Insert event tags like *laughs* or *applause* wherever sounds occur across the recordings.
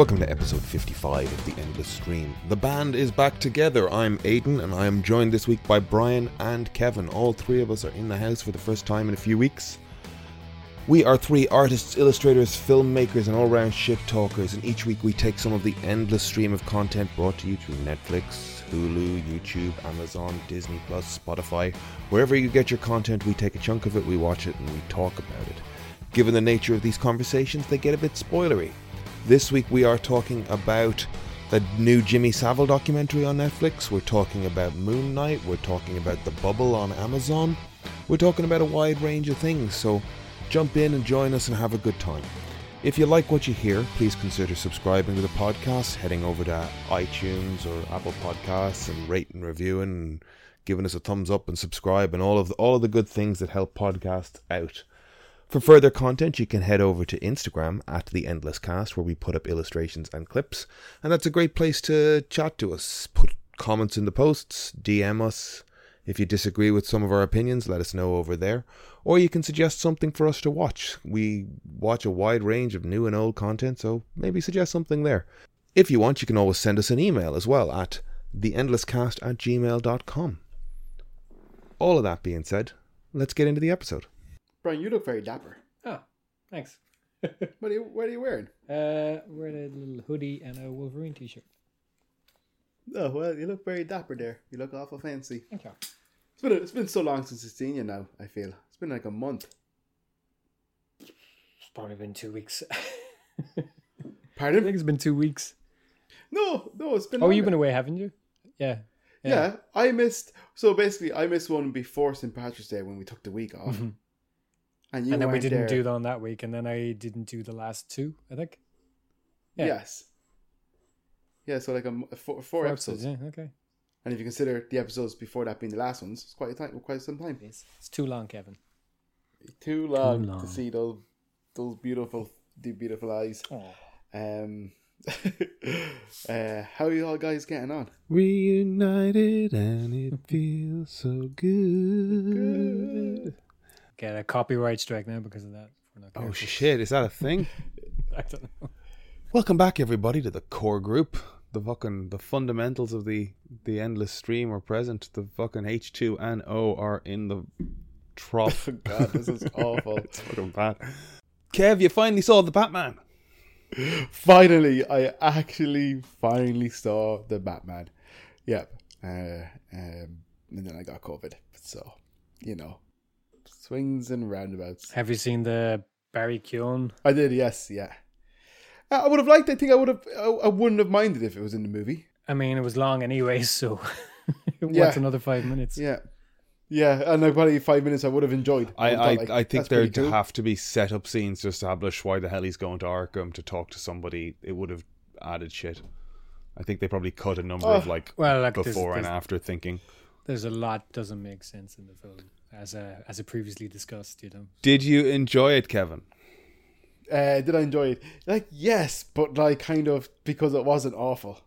Welcome to episode 55 of The Endless Stream. The band is back together. I'm Aiden, and I am joined this week by Brian and Kevin. All three of us are in the house for the first time in a few weeks. We are three artists, illustrators, filmmakers, and all round shit talkers, and each week we take some of the endless stream of content brought to you through Netflix, Hulu, YouTube, Amazon, Disney Plus, Spotify. Wherever you get your content, we take a chunk of it, we watch it, and we talk about it. Given the nature of these conversations, they get a bit spoilery. This week we are talking about the new Jimmy Savile documentary on Netflix. We're talking about Moon Knight. We're talking about The Bubble on Amazon. We're talking about a wide range of things, so jump in and join us and have a good time. If you like what you hear, please consider subscribing to the podcast, heading over to iTunes or Apple Podcasts and rate and review and giving us a thumbs up and subscribe and all of the, all of the good things that help podcasts out. For further content, you can head over to Instagram at The Endless Cast, where we put up illustrations and clips. And that's a great place to chat to us. Put comments in the posts, DM us. If you disagree with some of our opinions, let us know over there. Or you can suggest something for us to watch. We watch a wide range of new and old content, so maybe suggest something there. If you want, you can always send us an email as well at theendlesscast at gmail.com. All of that being said, let's get into the episode. Brian, you look very dapper. Oh, thanks. *laughs* What are you What are you wearing? Uh, wearing a little hoodie and a Wolverine t-shirt. Oh well, you look very dapper there. You look awful fancy. Thank you. It's been it's been so long since I've seen you now. I feel it's been like a month. It's probably been two weeks. *laughs* Pardon? I think it's been two weeks. No, no, it's been. Oh, longer. you've been away, haven't you? Yeah. Yeah. I missed. So basically, I missed one before St Patrick's Day when we took the week off, Mhm. And you and then we didn't there. do that on that week, and then I didn't do the last two. I think. Yeah. Yes. Yeah, so like a, m- four, four episodes, Yeah. Okay. and if you consider the episodes before that being the last ones, it's quite a time, quite some time. It's, it's too long, Kevin. Too long, long. to see those those beautiful, the beautiful eyes. Oh. Um, *laughs* uh, how are you all guys getting on? Reunited and it feels so good. Get a copyright strike now because of that. Oh shit, is that a thing? *laughs* I don't know. Welcome back everybody to the core group. The fucking the fundamentals of the the endless stream are present. The fucking H two and O are in the trough. *laughs* God, this is *laughs* awful. it's fucking bad. Kev, you finally saw the Batman. finally, I actually finally saw the Batman. Yep. Uh, um, and then I got COVID. So, you know, swings and roundabouts. Have you seen the Barry Keoghan? I did, yes, yeah. I I would have liked. I think I would have. I I wouldn't have minded if it was in the movie. I mean, it was long anyway, *laughs* so what's Yeah. another five minutes? Yeah, yeah. And like probably five minutes, I would have enjoyed. I, thought, I, like, I think there'd cool. have to be set up scenes to establish why the hell he's going to Arkham to talk to somebody. It would have added shit. I think they probably cut a number of Oh, like Well, like there's- before and there's- after thinking. there's a lot doesn't make sense in the film as uh, as I previously discussed. You know, Did you enjoy it, Kevin? Uh, did I enjoy it? Like yes, but like kind of because it wasn't awful.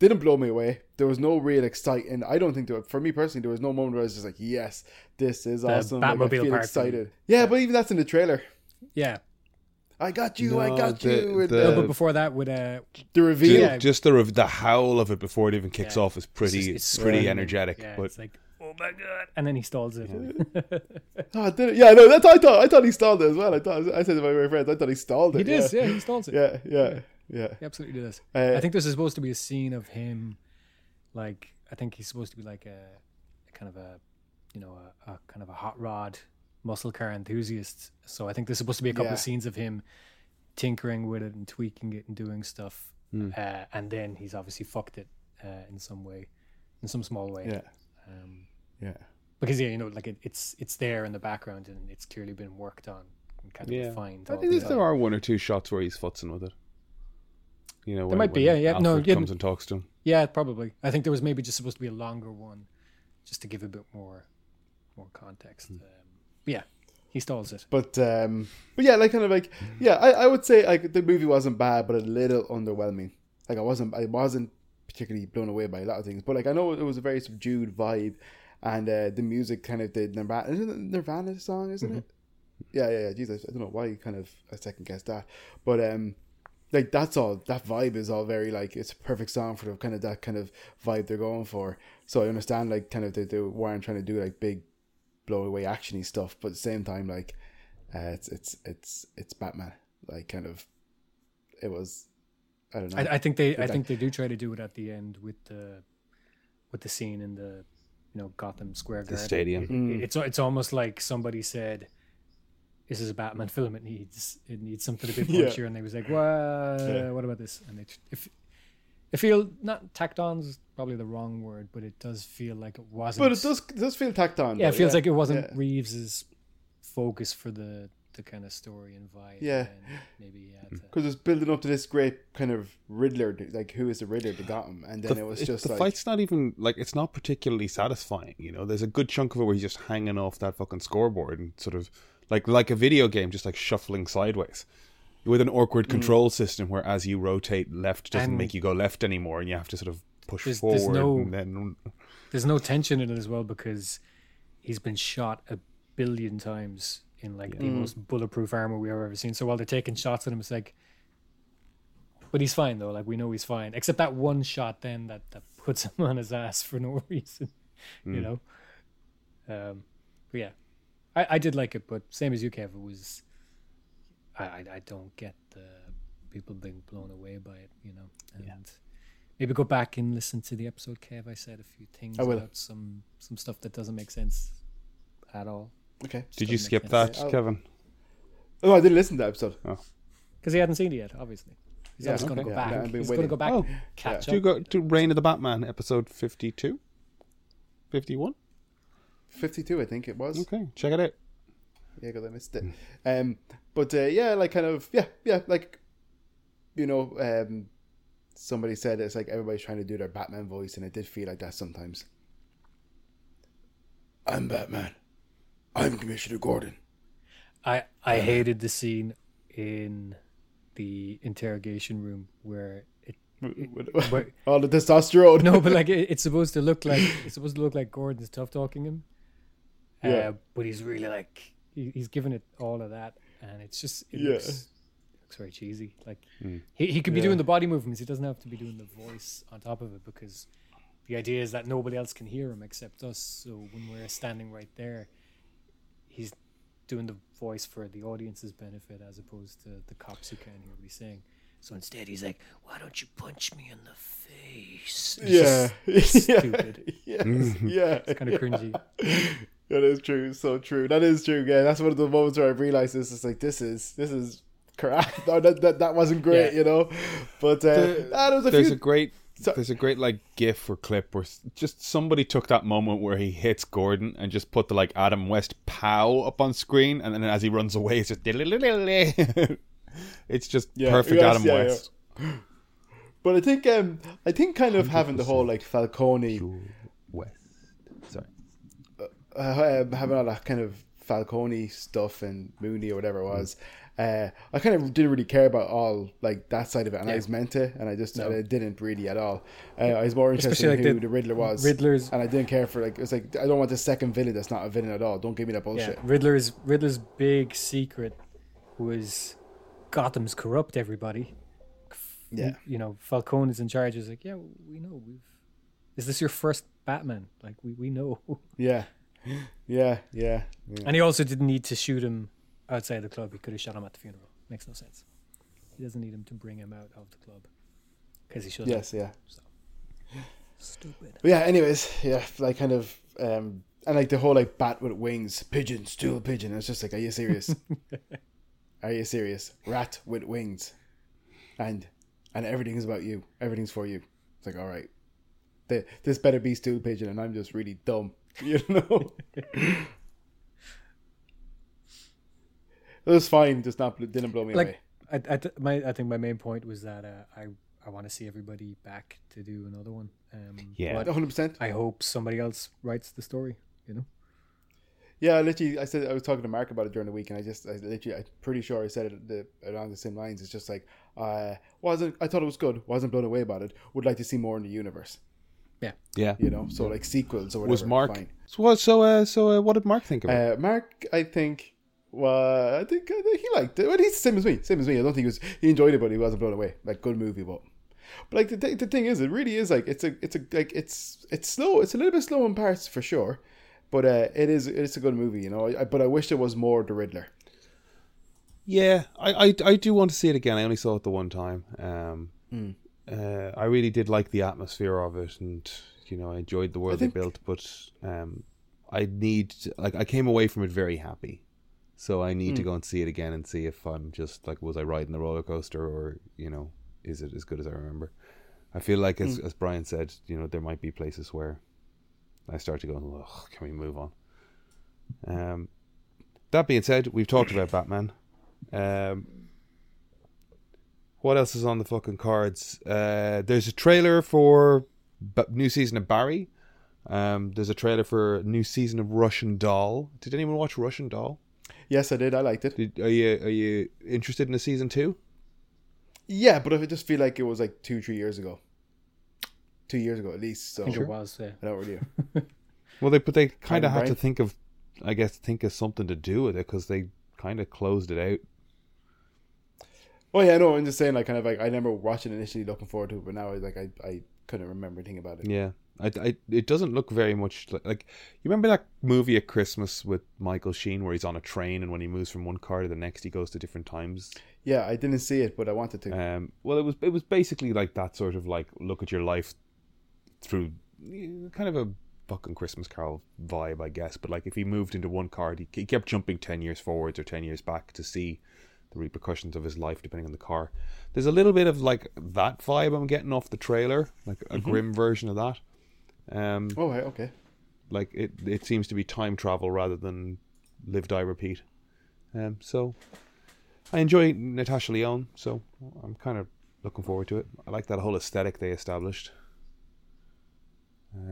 Didn't blow me away. There was no real excitement. I don't think there. For me personally, there was no moment where I was just like, "Yes, this is awesome." Like, I Batmobile feel part excited. Yeah, but even that's in the trailer. yeah. I got you. I got the- you. the- the, No, but before that, with uh, the reveal. Just, Yeah. just the the howl of it before it even kicks Yeah. off is pretty it's, just- it's pretty screaming. energetic. Yeah, but it's like, oh my god, and then he stalls it. Oh, *laughs* did it? Yeah, no, that's I thought. I thought he stalled it as well. I thought. I said to my friends, I thought he stalled it. he does, Yeah, yeah, he stalls it. yeah, yeah, yeah. He absolutely does. Uh, I think this is supposed to be a scene of him, like I think he's supposed to be like a, a kind of a, you know, a, a kind of a hot rod muscle car enthusiast. So I think there's supposed to be a couple Yeah. of scenes of him tinkering with it and tweaking it and doing stuff, Hmm. uh, and then he's obviously fucked it uh, in some way, in some small way. yeah, Um, yeah. because yeah, you know, like it, it's it's there in the background and it's clearly been worked on and kind of Yeah. refined. I think the there are one or two shots where he's futzing with it. You know, when, might be, when yeah, yeah. No, Alfred yeah. comes and talks to him. Yeah, probably. I think there was maybe just supposed to be a longer one, just to give a bit more, more context. Um, yeah, he stalls it. But um, but yeah, like kind of like yeah, I, I would say like the movie wasn't bad, but a little underwhelming. Like I wasn't I wasn't particularly blown away by a lot of things, but like I know it was a very subdued vibe, and uh, the music kind of did Nirvana. Nirvana's song? Isn't it? Yeah, yeah, yeah. Jesus, I don't know why you kind of I second guess that, but um, like that's all that vibe is all very like it's a perfect song for the kind of that kind of vibe they're going for. So I understand like kind of they, they weren't trying to do like big blow away actiony stuff, but at the same time like uh, it's it's it's it's Batman. Like kind of it was I don't know. I, I think they I think they do try to do it at the end with the with the scene in the you know Gotham Square The stadium. It- Mm. it's it's almost like somebody said, "This is a Batman film. It needs it needs something a bit *laughs* Yeah. punchier," and they was like, "What? Yeah. What about this?" And it if it feel not tacked on is probably the wrong word, but it does feel like it wasn't. but it does it does feel tacked on. Yeah, it though, feels like it wasn't yeah. Reeves's focus for the the kind of story and vibe. Yeah. and maybe he mm. to- because it's building up to this great kind of Riddler, like who is the Riddler to Gotham, and then The- it was it- just the like fight's not even like it's not particularly satisfying. You know, there's a good chunk of it where he's just hanging off that fucking scoreboard and sort of like like a video game, just like shuffling sideways with an awkward mm. control system where as you rotate left doesn't And- make you go left anymore, and you have to sort of push There's- forward there's no- and then there's no tension in it as well because he's been shot a billion times in like the most bulletproof armor we've ever seen. So while they're taking shots at him, it's like, but he's fine though. Like we know he's fine, except that one shot then that that puts him *laughs* on his ass for no *laughs* reason, you know. Um, but yeah, I I did like it, but same as you, Kev, it was. I I, I don't get the people being blown away by it, you know, and. Maybe go back and listen to the episode, Kev. I said a few things about some some stuff that doesn't make sense at all. Okay. did you skip that, sense. Kevin? Oh, I didn't listen to that episode. Because he hadn't seen it yet, obviously. He's Yeah, always going to okay. go Yeah, back. I've been He's going to go back, Oh, catch Do you up. go to Reign of the Batman episode 52? 51? Fifty-two, I think it was. Okay, check it out. Yeah, because I missed it. Um, but uh, yeah, like kind of yeah, yeah, like you know, um, somebody said it's like everybody's trying to do their Batman voice, and it did feel like that sometimes. I'm Batman. I'm Commissioner Gordon. I I hated the scene in the interrogation room where it *laughs* where, *laughs* All the testosterone. no, but like *laughs* it, it's supposed to look like it's supposed to look like Gordon's tough talking him. Uh, Yeah. but he's really like he, he's giving it all of that, and it's just it Yeah. looks, looks very cheesy. Like he he could be Yeah. doing the body movements. He doesn't have to be doing the voice on top of it because the idea is that nobody else can hear him except us. So when we're standing right there, he's doing the voice for the audience's benefit as opposed to the cops who can't hear what he's saying. So instead, he's like, "Why don't you punch me in the face?" It's yeah, just yeah, *laughs* stupid. *laughs* yes, yeah. *laughs* It's kind of cringy. That is true. So true. That is true. Yeah, that's one of the moments where I realized this is like this is this is crap. No, that, that that wasn't great, Yeah. you know. But uh, The- ah, there was a there's few. a great So- there's a great like gif or clip where just somebody took that moment where he hits Gordon and just put the like Adam West pow up on screen and then as he runs away it's just *laughs* it's just Yeah, perfect yes, Adam yeah, yeah. West. *gasps* but I think um I think kind of having the whole like Falcone West. Sorry. uh, um, having all that kind of Falcone stuff and Mooney or whatever it was. Uh, I kind of didn't really care about all like that side of it, and I was meant to, and I just No. I didn't really at all. Uh, I was more interested Especially, in like, who the the, Riddler was, Riddler's and I didn't care for like it's like I don't want the second villain that's not a villain at all. Don't give me that yeah, bullshit. Riddler's Riddler's big secret was Gotham's corrupt everybody. Yeah. you know Falcone is in charge. Is like, yeah, we know. We've is this your first Batman? Like we we know. Yeah, *gasps* yeah, yeah. yeah. And he also didn't need to shoot him outside the club. He could have shot him at the funeral. Makes no sense. He doesn't need him to bring him out of the club because he should. Yes, yeah. *gasps* Stupid. But yeah, anyways, yeah, like kind of um and like the whole like bat with wings, pigeon, stool pigeon. It's just like, are you serious? *laughs* are you serious? Rat with wings. And and everything's about you. Everything's for you. It's like, all right. The, this better be stool pigeon and I'm just really dumb. *laughs* You know? *laughs* it was fine, just not didn't blow me Like, away. I, I, th- my, I think my main point was that uh, I, I want to see everybody back to do another one. Um, Yeah. hundred percent. I hope somebody else writes the story. You know. Yeah, I literally, I said I was talking to Mark about it during the week, and I just, I literally, I'm pretty sure I said it the, along the same lines. It's just like, uh, wasn't, I thought it was good, wasn't blown away about it. Would like to see more in the universe, Yeah. Yeah, you know. So like sequels or whatever. Was Mark Fine. So what so uh so uh, what did Mark think of it? Uh, Mark, I think Well, I think, I think he liked it. Well, he's the same as me. Same as me. I don't think he was. He enjoyed it, but he wasn't blown away. Like good movie, but. But like the, th- the thing is, it really is like it's a it's a like it's it's slow. It's a little bit slow in parts for sure, but uh, it is it's a good movie, you know. I, but I wish there was more the Riddler. Yeah, I, I, I do want to see it again. I only saw it the one time. Um, Mm. uh, I really did like the atmosphere of it, and you know, I enjoyed the world think- they built. But um, I need like I came away from it very happy, so I need to Mm. go and see it again and see if I'm just like was I riding the roller coaster or you know is it as good as I remember. I feel like as Mm. as Brian said, you know, there might be places where I start to go, Ugh, can we move on? Um, that being said, we've talked about Batman. Um, what else is on the fucking cards? Uh, there's a trailer for b- new season of Barry. Um, there's a trailer for new season of Russian Doll. Did anyone watch Russian Doll? Yes, I did. I liked it. Did, are you are you interested in a season two? Yeah, but I just feel like it was like two, three years ago. Two years ago at least. So I think it was. Yeah. I don't really. *laughs* Well, they but they kind of Brian? had to think of, I guess, think of something to do with it because they kind of closed it out. Oh yeah, no, I'm just saying like kind of like I remember watching it initially, looking forward to it, but now I like I, I couldn't remember anything about it. Yeah, I, I, it doesn't look very much like, like you remember that movie at Christmas with Michael Sheen where he's on a train and when he moves from one car to the next he goes to different times. Yeah, I didn't see it, but I wanted to. Um, well, it was it was basically like that sort of like look at your life through eh, kind of a fucking Christmas Carol vibe, I guess. But like if he moved into one car, he, he kept jumping ten years forwards or ten years back to see the repercussions of his life depending on the car. There's a little bit of like that vibe I'm getting off the trailer, like a grim version of that. Um, oh, right, okay. like it it seems to be time travel rather than live die repeat. Um so i enjoy natasha lyonne so i'm kind of looking forward to it. I like that whole aesthetic they established.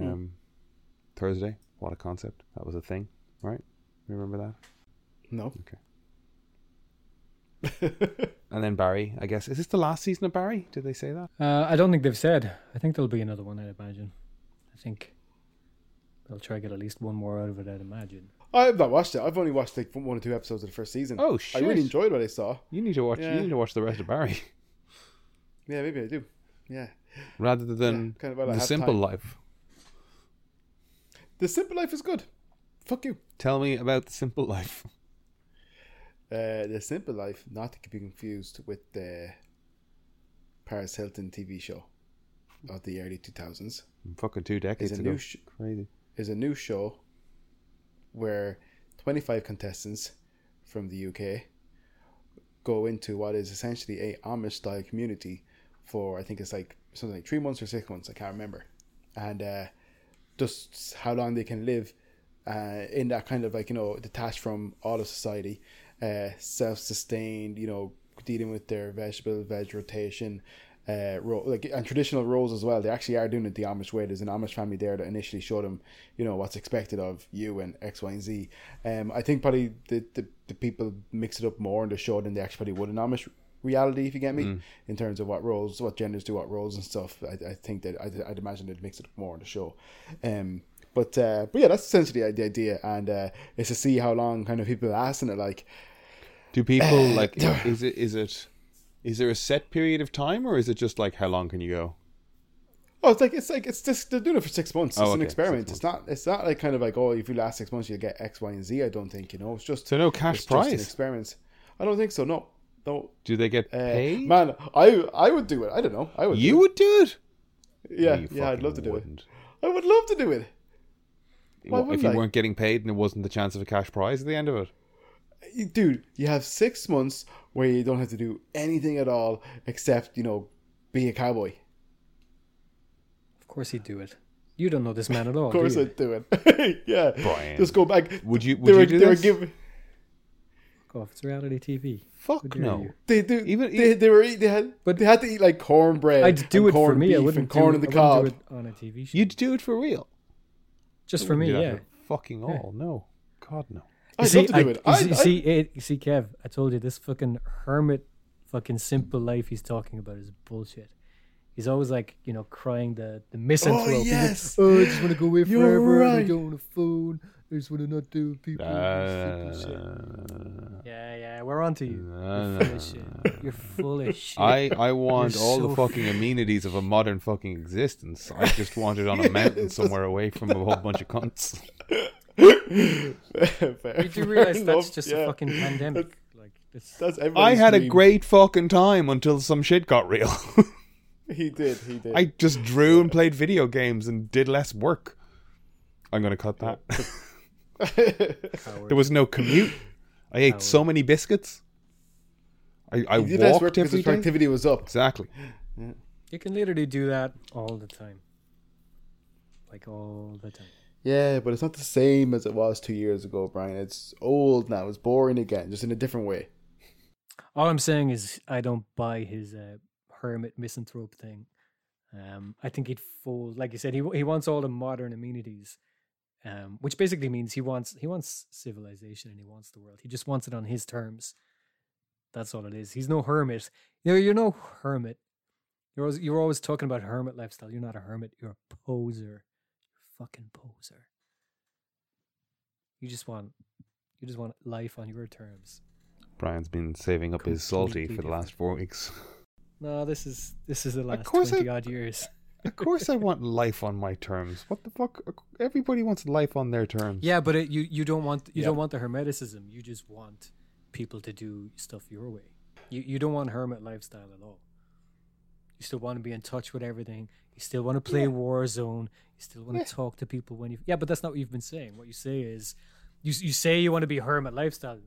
Um thursday what a concept. That was a thing right? Remember that? No. *laughs* and then barry i guess is this the last season of barry did they say that Uh, I don't think they've said. I think there'll be another one. I'd imagine. I think they'll try to get at least one more out of it. I'd imagine. I've not watched it. I've only watched like one or two episodes of the first season. oh shit! I really enjoyed what I saw. you need to watch Yeah. you need to watch the rest of barry Yeah, maybe I do. Yeah. rather than Yeah, kind of the simple time. life The Simple Life is good. Fuck you. tell me about the simple life Uh, the Simple Life, not to be confused with the Paris Hilton TV show of the early 2000s, fucking two decades is a ago. new sh- crazy. Is a new show where 25 contestants from the UK go into what is essentially a Amish style community for I think it's like something like three months or six months, I can't remember. And uh, just how long they can live uh, in that kind of like, you know, detached from all of society, uh, self sustained, you know, dealing with their vegetable, veg rotation, uh, ro- like and traditional roles as well. They actually are doing it the Amish way. There's an Amish family there that initially showed them, you know, what's expected of you and X, Y, and Z. Um, I think probably the, the, the people mix it up more in the show than they actually would in Amish reality, if you get me, in terms of what roles, what genders do what roles and stuff. I, I think that I'd, I'd imagine they'd mix it up more in the show. Um, but uh, but yeah, that's essentially the idea, and uh, it's to see how long kind of people are asking it like. Do people like is it is it is there a set period of time or is it just like how long can you go? Oh, it's like it's like it's just they're doing it for six months. It's Oh, an experiment. It's not. It's not like kind of like oh, if you last six months, you'll get X, Y, and Z. I don't think you know. It's just So no cash it's just an prize. experiment. I don't think so. No, no. Do they get Uh, paid? man, I I would do it. I don't know. I would. you do would do it. Yeah, You yeah. I'd love to do wouldn't. it. I would love to do it. Why if you I? weren't getting paid and it wasn't the chance of a cash prize at the end of it. You- Dude, you have six months where you don't have to do anything at all except you know be a cowboy. Of course he'd do it. You don't know this man at all. Of course, do you? I'd do it. *laughs* yeah, Brian. just go back. Would you? They Would were, you do they were this? giving. Go off. It's reality TV. Fuck no. They do. Even- they, they were. They had. But- they had to eat like cornbread. I'd do and it for me. I wouldn't and corn do, in the I cob. wouldn't do it on a TV show. You'd do it for real. Just for me, yeah. for Fucking all. No. God no. I'd You see, love to do I- it. You I, see, you I, see, eh, you see, Kev, I told you this fucking hermit, fucking simple life he's talking about is bullshit. He's always like, you know, crying the the misanthrope. He's like, yes! oh, I just want to go away You're forever. I don't want a phone. I just want to not deal with people. Uh, Yeah, yeah, we're on to you. no, You're full of shit. You're full of shit. I, I want You're all the so- fucking *laughs* amenities of a modern fucking existence. I just want it on a *laughs* mountain somewhere away from a whole bunch of cunts. *laughs* Fair- you do fair realize that's just yeah. a fucking pandemic. Like, it's, That's I everybody's had a great fucking time until some shit got real. *laughs* He did. He did. I just drew and played video games and did less work. I'm gonna cut that. *laughs* *laughs* There was no commute. I ate so many biscuits. I, I he did less walked work because every his productivity was up. Exactly. You can literally do that all the time. Like all the time. Yeah, but it's not the same as it was two years ago, Brian. It's old now. It's boring again, just in a different way. All I'm saying is I don't buy his uh, hermit misanthrope thing. Um, I think he'd fold, like you said, he he wants all the modern amenities, um, which basically means he wants he wants civilization and he wants the world. He just wants it on his terms. That's all it is. He's no hermit. You know, you're no hermit. You're always, you're always talking about hermit lifestyle. You're not a hermit. You're a poser. Fucking poser. You just want you just want life on your terms. Brian's been saving up his salty Completely for the last four weeks. *laughs* No, this is this is the last course I- twenty odd years. of course, I want life on my terms. What the fuck? Everybody wants life on their terms. Yeah, but it, you you don't want you Yeah. don't want the hermeticism. You just want people to do stuff your way. You you don't want hermit lifestyle at all. You still want to be in touch with everything. You still want to play Warzone. You still want to talk to people when you. Yeah, but that's not what you've been saying. What you say is, you you say you want to be hermit lifestyle.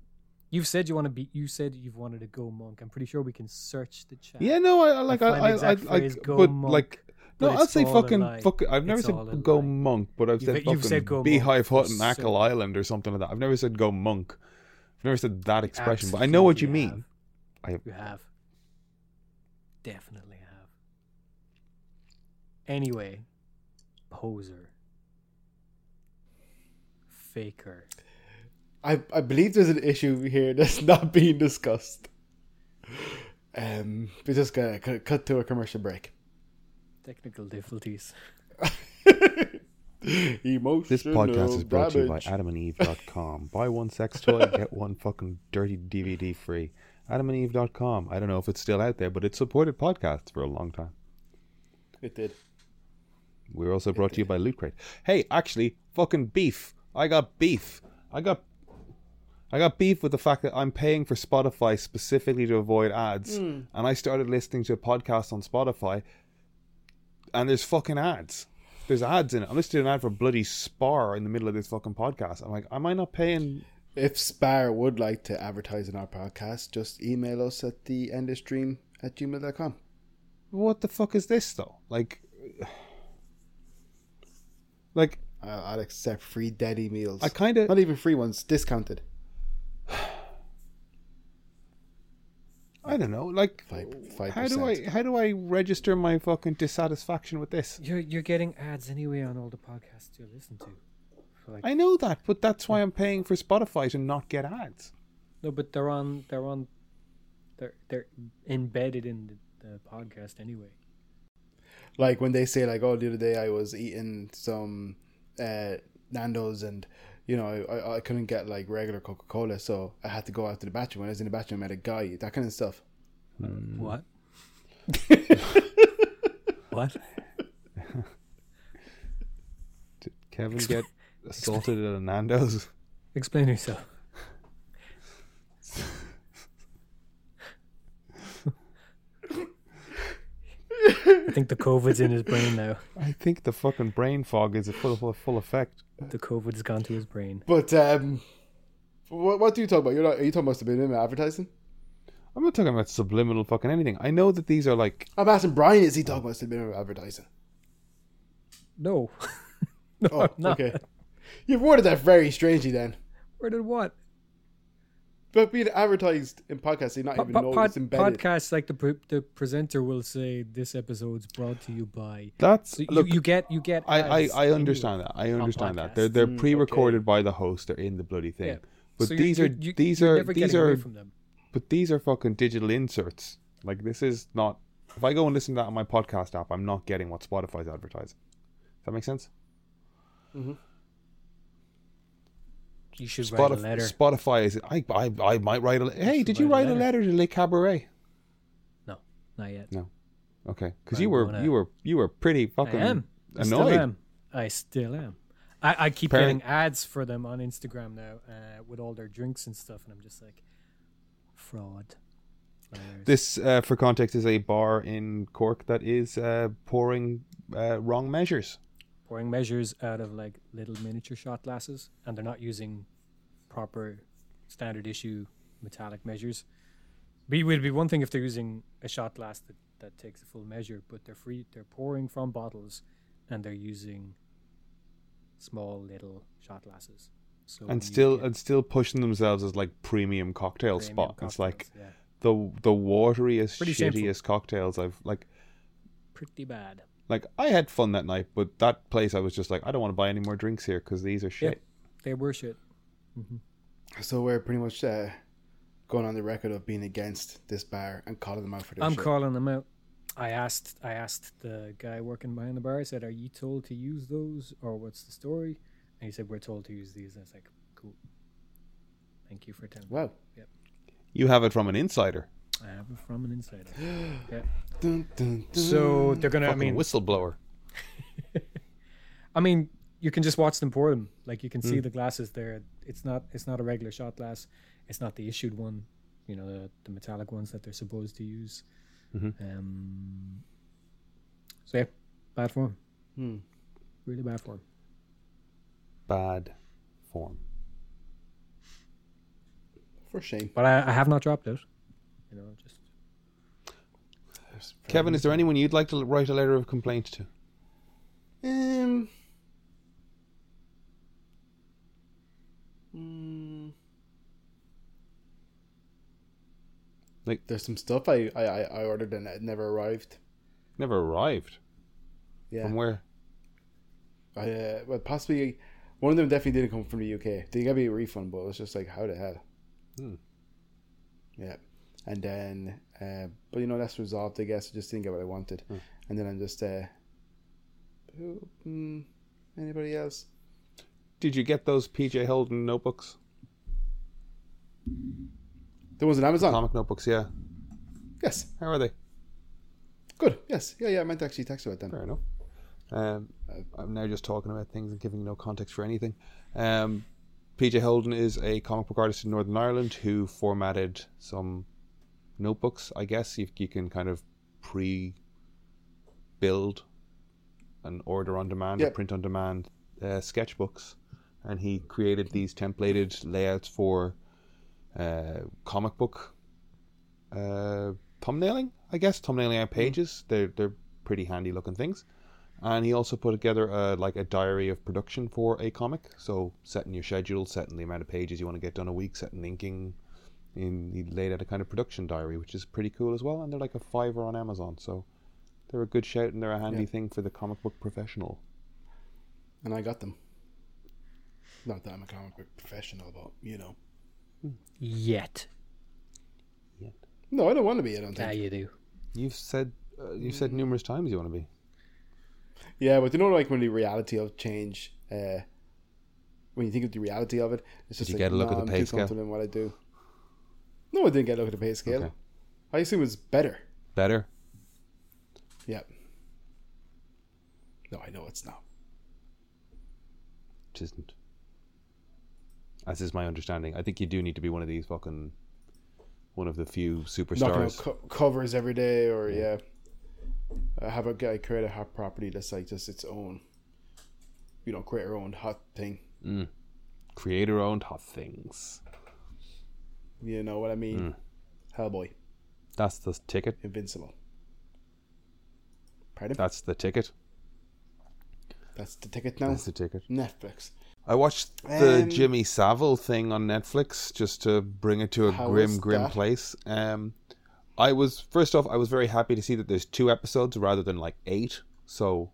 You've said you want to be. You said you've wanted to go monk. I'm pretty sure we can search the chat. Yeah, no, I, like I, I, I, I, go but monk, like, no, I'll it's say fucking, fuck. I've never It's said go monk, but I've said You've- fucking said monk Beehive Hut and Ackle certain. Island or something like that. I've never said go monk. I've never said that expression, but I know what you have. mean. I have. You have. Definitely have. Anyway, poser. Faker. I I believe there's an issue here *laughs* that's not being discussed. Um, we're just gonna cut cut to a commercial break. Technical difficulties. *laughs* Emotional This podcast is brought to you by damage. adamandeve.com. *laughs* Buy one sex toy, get one fucking dirty DVD free. Adamandeve.com. I don't know if it's still out there, but it supported podcasts for a long time. It did. We're also brought to you *laughs* by Loot Crate. Hey, actually, fucking beef. I got beef. I got I got beef with the fact that I'm paying for Spotify specifically to avoid ads. Hmm. And I started listening to a podcast on Spotify and there's fucking ads. There's ads in it. I'm listening to an ad for bloody Spar in the middle of this fucking podcast. I'm like, am I not paying If Spar would like to advertise in our podcast, just email us at the end of stream at gmail.com. what the fuck is this though? Like like I'll, I'll accept free daddy meals. I kind of Not even free ones, discounted. *sighs* I don't know. Like Five, five how do I how do I register my fucking dissatisfaction with this? You're you're getting ads anyway on all the podcasts you listen to. Like, I know that, but that's why I'm paying for Spotify to not get ads. no, but they're on they're on they're they're embedded in the, the podcast anyway. Like when they say like oh the other day i was eating some uh nando's and you know I, I couldn't get like regular coca-cola so i had to go out to the bathroom when i was in the bathroom i met a guy that kind of stuff What? *laughs* what? Did Kevin get assaulted at a Nando's? Explain yourself. I think the COVID's in his brain now. I think the fucking brain fog is full full, full effect. The COVID's gone to his brain. but um what, what do you talk about you're not are you talking about subliminal advertising I'm not talking about subliminal fucking anything. I know that these are like i'm asking brian is he talking about subliminal advertising No. *laughs* no, oh I'm not. okay you've worded that very strangely then Worded what? But being advertised in podcasts you not Po- even po- know pod- it's embedded podcasts like the pre- the presenter will say this episode's brought to you by. *laughs* that's So you, look. you get you get. I, I, I understand that. I understand that. They're they're Mm, pre-recorded by the host. They're in the bloody thing. Yeah. But So these you're- are you- these you're are never these getting away are from them. but these are fucking digital inserts. Like this is not if I go and listen to that on my podcast app, I'm not getting what Spotify's advertising. Does that make sense? You should write a Spotify, letter. Spotify is. I, I I might write a. Hey, did you write write a a letter to Le Cabaret? No, not yet. No. Okay, because you were gonna- you were you were pretty I fucking am. I still am. I still am. I, I keep Apparently- getting ads for them on Instagram now uh, with all their drinks and stuff, and I'm just like, fraud. Liars. This, uh, for context, is a bar in Cork that is uh, pouring uh, wrong measures. Pouring measures out of like little miniature shot glasses, and they're not using proper standard issue metallic measures. Be would be one thing if they're using a shot glass that, that takes a full measure, but they're free. They're pouring from bottles, and they're using small little shot glasses. So and still and still pushing themselves as like premium cocktail premium spot. It's like yeah, the the wateriest, Pretty shameful. shittiest cocktails I've like. pretty bad. Like I had fun that night, but that place I was just like, I don't want to buy any more drinks here because these are shit. They were shit. So we're pretty much uh, going on the record of being against this bar and calling them out for this. I'm shit. calling them out. I asked I asked the guy working behind the bar, I said, Are you told to use those or what's the story? And he said, We're told to use these. And I was like, Cool. Thank you for telling me. Wow. You have it from an insider. I have it from an insider. *gasps* yeah. Dun, dun, dun. So they're gonna I mean whistleblower. *laughs* I mean, you can just watch them pour them. Like you can Hmm. see the glasses there. It's not it's not a regular shot glass. It's not the issued one, you know, the, the metallic ones that they're supposed to use. Mhm. Um so yeah, bad form. Hmm. Really bad form. Bad form. For shame. But I, I have not dropped it. You know, just Kevin, is there anyone you'd like to write a letter of complaint to? Um. mm, Like- there's some stuff I, I, I I ordered and it never arrived. Never arrived. Yeah, From where? I uh, well possibly one of them definitely didn't come from the UK. They gave me a refund, but it was just like how the hell. Hmm. Yeah, and then uh, but you know that's resolved. I guess I just didn't get what I wanted, Hmm. and then I'm just uh, who, mm, anybody else? Did you get those PJ Holden notebooks? There was an Amazon. Comic notebooks, yeah. Yes, How are they? good. Yes, yeah, yeah. I meant to actually text about them. Fair enough. Um, I'm now just talking about things and giving no context for anything. Um, PJ Holden is a comic book artist in Northern Ireland who formatted some notebooks. I guess you, you can kind of pre build an order on demand or Yep. print on demand uh, sketchbooks. And he created these templated layouts for uh, comic book uh, thumbnailing, I guess, thumbnailing out pages. They're, they're pretty handy looking things and he also put together a, like a diary of production for a comic. So setting your schedule, setting the amount of pages you want to get done a week, setting inking. In he laid out a kind of production diary, which is pretty cool as well. And they're like a fiver on Amazon, so they're a good shout and they're a handy Yeah. thing for the comic book professional. and I got them. Not that I'm a comic book professional, but you know. yet. Yet. No, I don't want to be. I don't think. Yeah, think. you do. You've said uh, you've said numerous times you want to be. Yeah, but you know, like when the reality of change, uh, when you think of the reality of it, it's just you like, get a look nah, at the I'm pay too scale? confident in what I do. No, I didn't get a look at the pay scale. Okay. I assume it's better. Better. Yep. No, I know it's not. It isn't. As is my understanding. I think you do need to be one of these fucking one of the few superstars. co- covers every day, or yeah. I have a guy create a hot property that's like just its own. You know, create our own hot thing. Mm. Creator owned hot things. You know what I mean? Mm. Hellboy, That's the ticket. Invincible. Pardon? That's the ticket. That's the ticket now. That's the ticket. Netflix. I watched the Um, Jimmy Savile thing on Netflix just to bring it to a grim, grim that? place. Um, I was first off, I was very happy to see that there's two episodes rather than like eight. So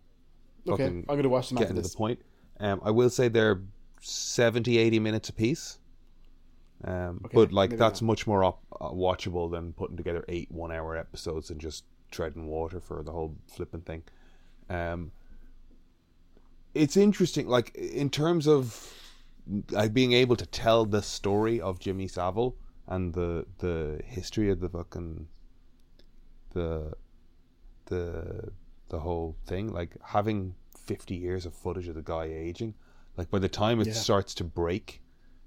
Okay, I'm gonna watch them after getting to the point. Um, I will say they're 70, 80 minutes apiece. Um, Okay, but like that's not. much more op- uh, watchable than putting together eight one-hour episodes and just treading water for the whole flipping thing. Um, it's interesting, like in terms of like being able to tell the story of Jimmy Savile and the the history of the fucking the the the whole thing, like having fifty years of footage of the guy aging, like by the time it Yeah. starts to break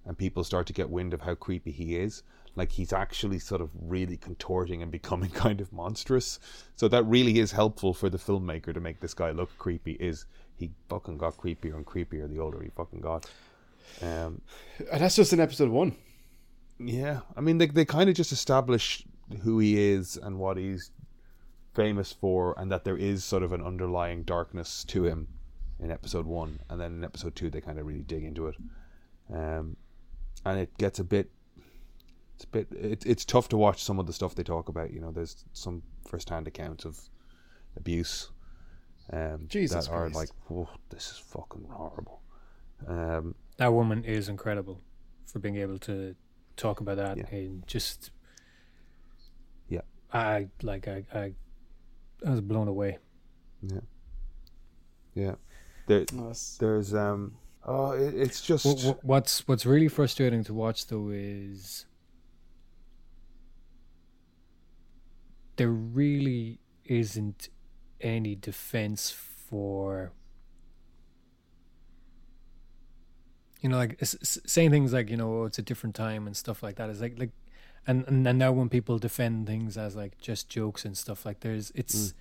and people start to get wind of how creepy he is, like he's actually sort of really contorting and becoming *laughs* kind of monstrous. So that really is helpful for the filmmaker to make this guy look creepy. Is he fucking got creepier and creepier the older he fucking got? Um, And that's just in episode one. yeah, I mean they they kind of just establish who he is and what he's famous for, and that there is sort of an underlying darkness to him in episode one, and then in episode two they kind of really dig into it, um, and it gets a bit. It's a bit. It, it's tough to watch some of the stuff they talk about. You know, there's some first-hand accounts of abuse. Um, Jesus that are Christ. like, whoa, this is fucking horrible. Um, That woman is incredible for being able to talk about that Yeah. and just Yeah. I like I I, I was blown away. yeah, yeah. There, No, there's um oh it, it's just Wh- wh- What's what's really frustrating to watch though is there really isn't any defense for you know like saying things like you know oh, it's a different time and stuff like that is like like and and now when people defend things as like just jokes and stuff like there's it's mm.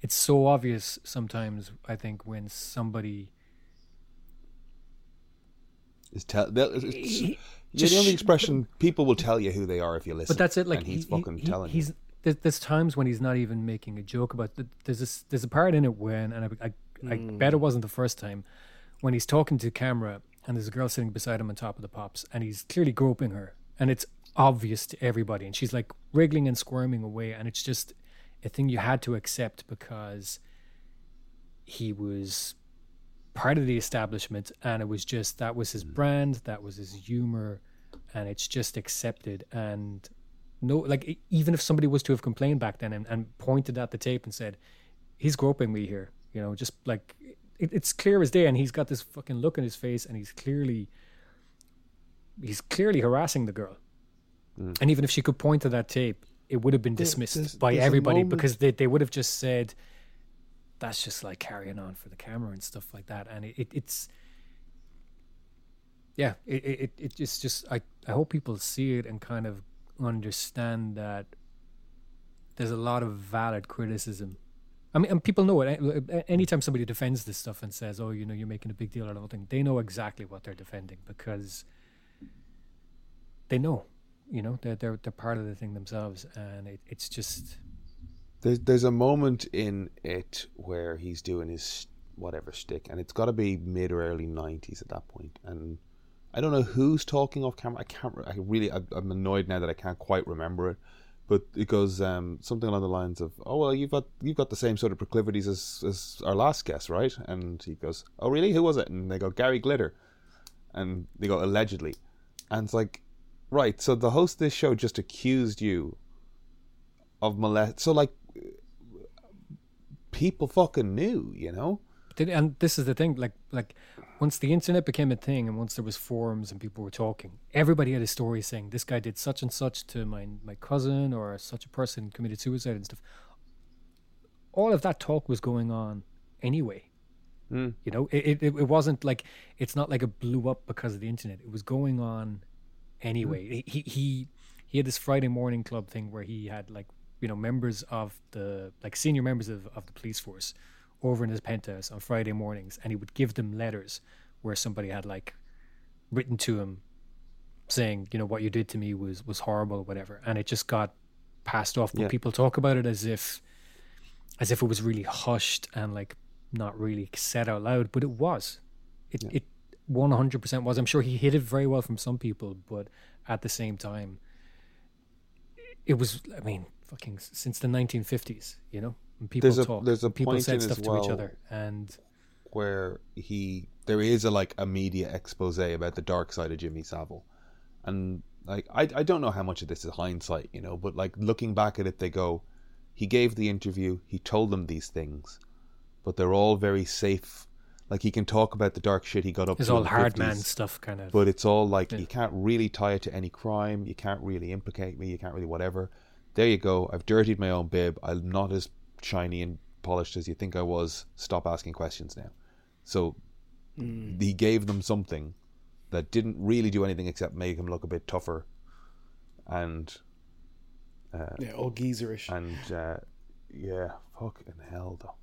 it's so obvious sometimes i think when somebody is tell it's, He- you just know the sh- expression people will tell you who they are if you listen But that's it. Like and he's he- fucking he- telling he's you there's, there's times when he's not even making a joke about. The, there's this there's a part in it when and I I, I Hmm. bet it wasn't the first time when he's talking to camera and there's a girl sitting beside him on top of the pops and he's clearly groping her and it's obvious to everybody and she's like wriggling and squirming away and it's just a thing you had to accept because he was part of the establishment and it was just that was his hmm. brand that was his humor and it's just accepted. And no like even if somebody was to have complained back then and, and pointed at the tape and said he's groping me here you know just like it, it's clear as day and he's got this fucking look in his face and he's clearly he's clearly harassing the girl. Hmm. And even if she could point to that tape it would have been dismissed there's- by there's everybody because they, they would have just said that's just like carrying on for the camera and stuff like that and it, it it's yeah it, it it- it just i i hope people see it and kind of understand that there's a lot of valid criticism. I mean and people know it eh, eh, anytime somebody defends this stuff and says oh you know you're making a big deal out of nothing they know exactly what they're defending because they know you know they're they're, they're part of the thing themselves and it, it's just there's there's a moment in it where he's doing his whatever stick and it's got to be mid or early 90s at that point. point and I don't know who's talking off camera I can't. I really. I, I'm annoyed now that I can't quite remember it but it goes um, something along the lines of oh well you've got you've got the same sort of proclivities as, as our last guest right and he goes oh really who was it and they go Gary Glitter and they go allegedly and it's like right so the host of this show just accused you of molest so like people fucking knew you know? Did- and this is the thing like like once the internet became a thing and once there was forums and people were talking everybody had a story saying this guy did such and such to my my cousin or such a person committed suicide and stuff. All of that talk was going on anyway. Mm. you know it, it it wasn't like it's not like it blew up because of the internet. It was going on anyway. He he he had this friday morning club thing where he had like you know members of the like senior members of, of the police force over in his penthouse on friday mornings and he would give them letters where somebody had like written to him saying you know what you did to me was was horrible or whatever. And it just got passed off. But Yeah. people talk about it as if as if it was really hushed and like not really said out loud but it was. It it 100% was. I'm sure he hid it very well from some people but at the same time it was i mean fucking since the 1950s you know when people There's a- talk there's a people said stuff to each other and where he there is a like a media expose about the dark side of Jimmy Savile, and like I I don't know how much of this is hindsight, you know, but like looking back at it, they go, he gave the interview, he told them these things, but they're all very safe. Like he can talk about the dark shit he got up It's all hard 50s, man stuff, kind of. But it's all like Yeah. you can't really tie it to any crime. You can't really implicate me. You can't really whatever. There you go. I've dirtied my own bib. I'm not as shiny and polished as you think I was. Stop asking questions now. So he gave them something that didn't really do anything except make him look a bit tougher and Yeah, all geezerish. and uh, yeah, fucking hell though.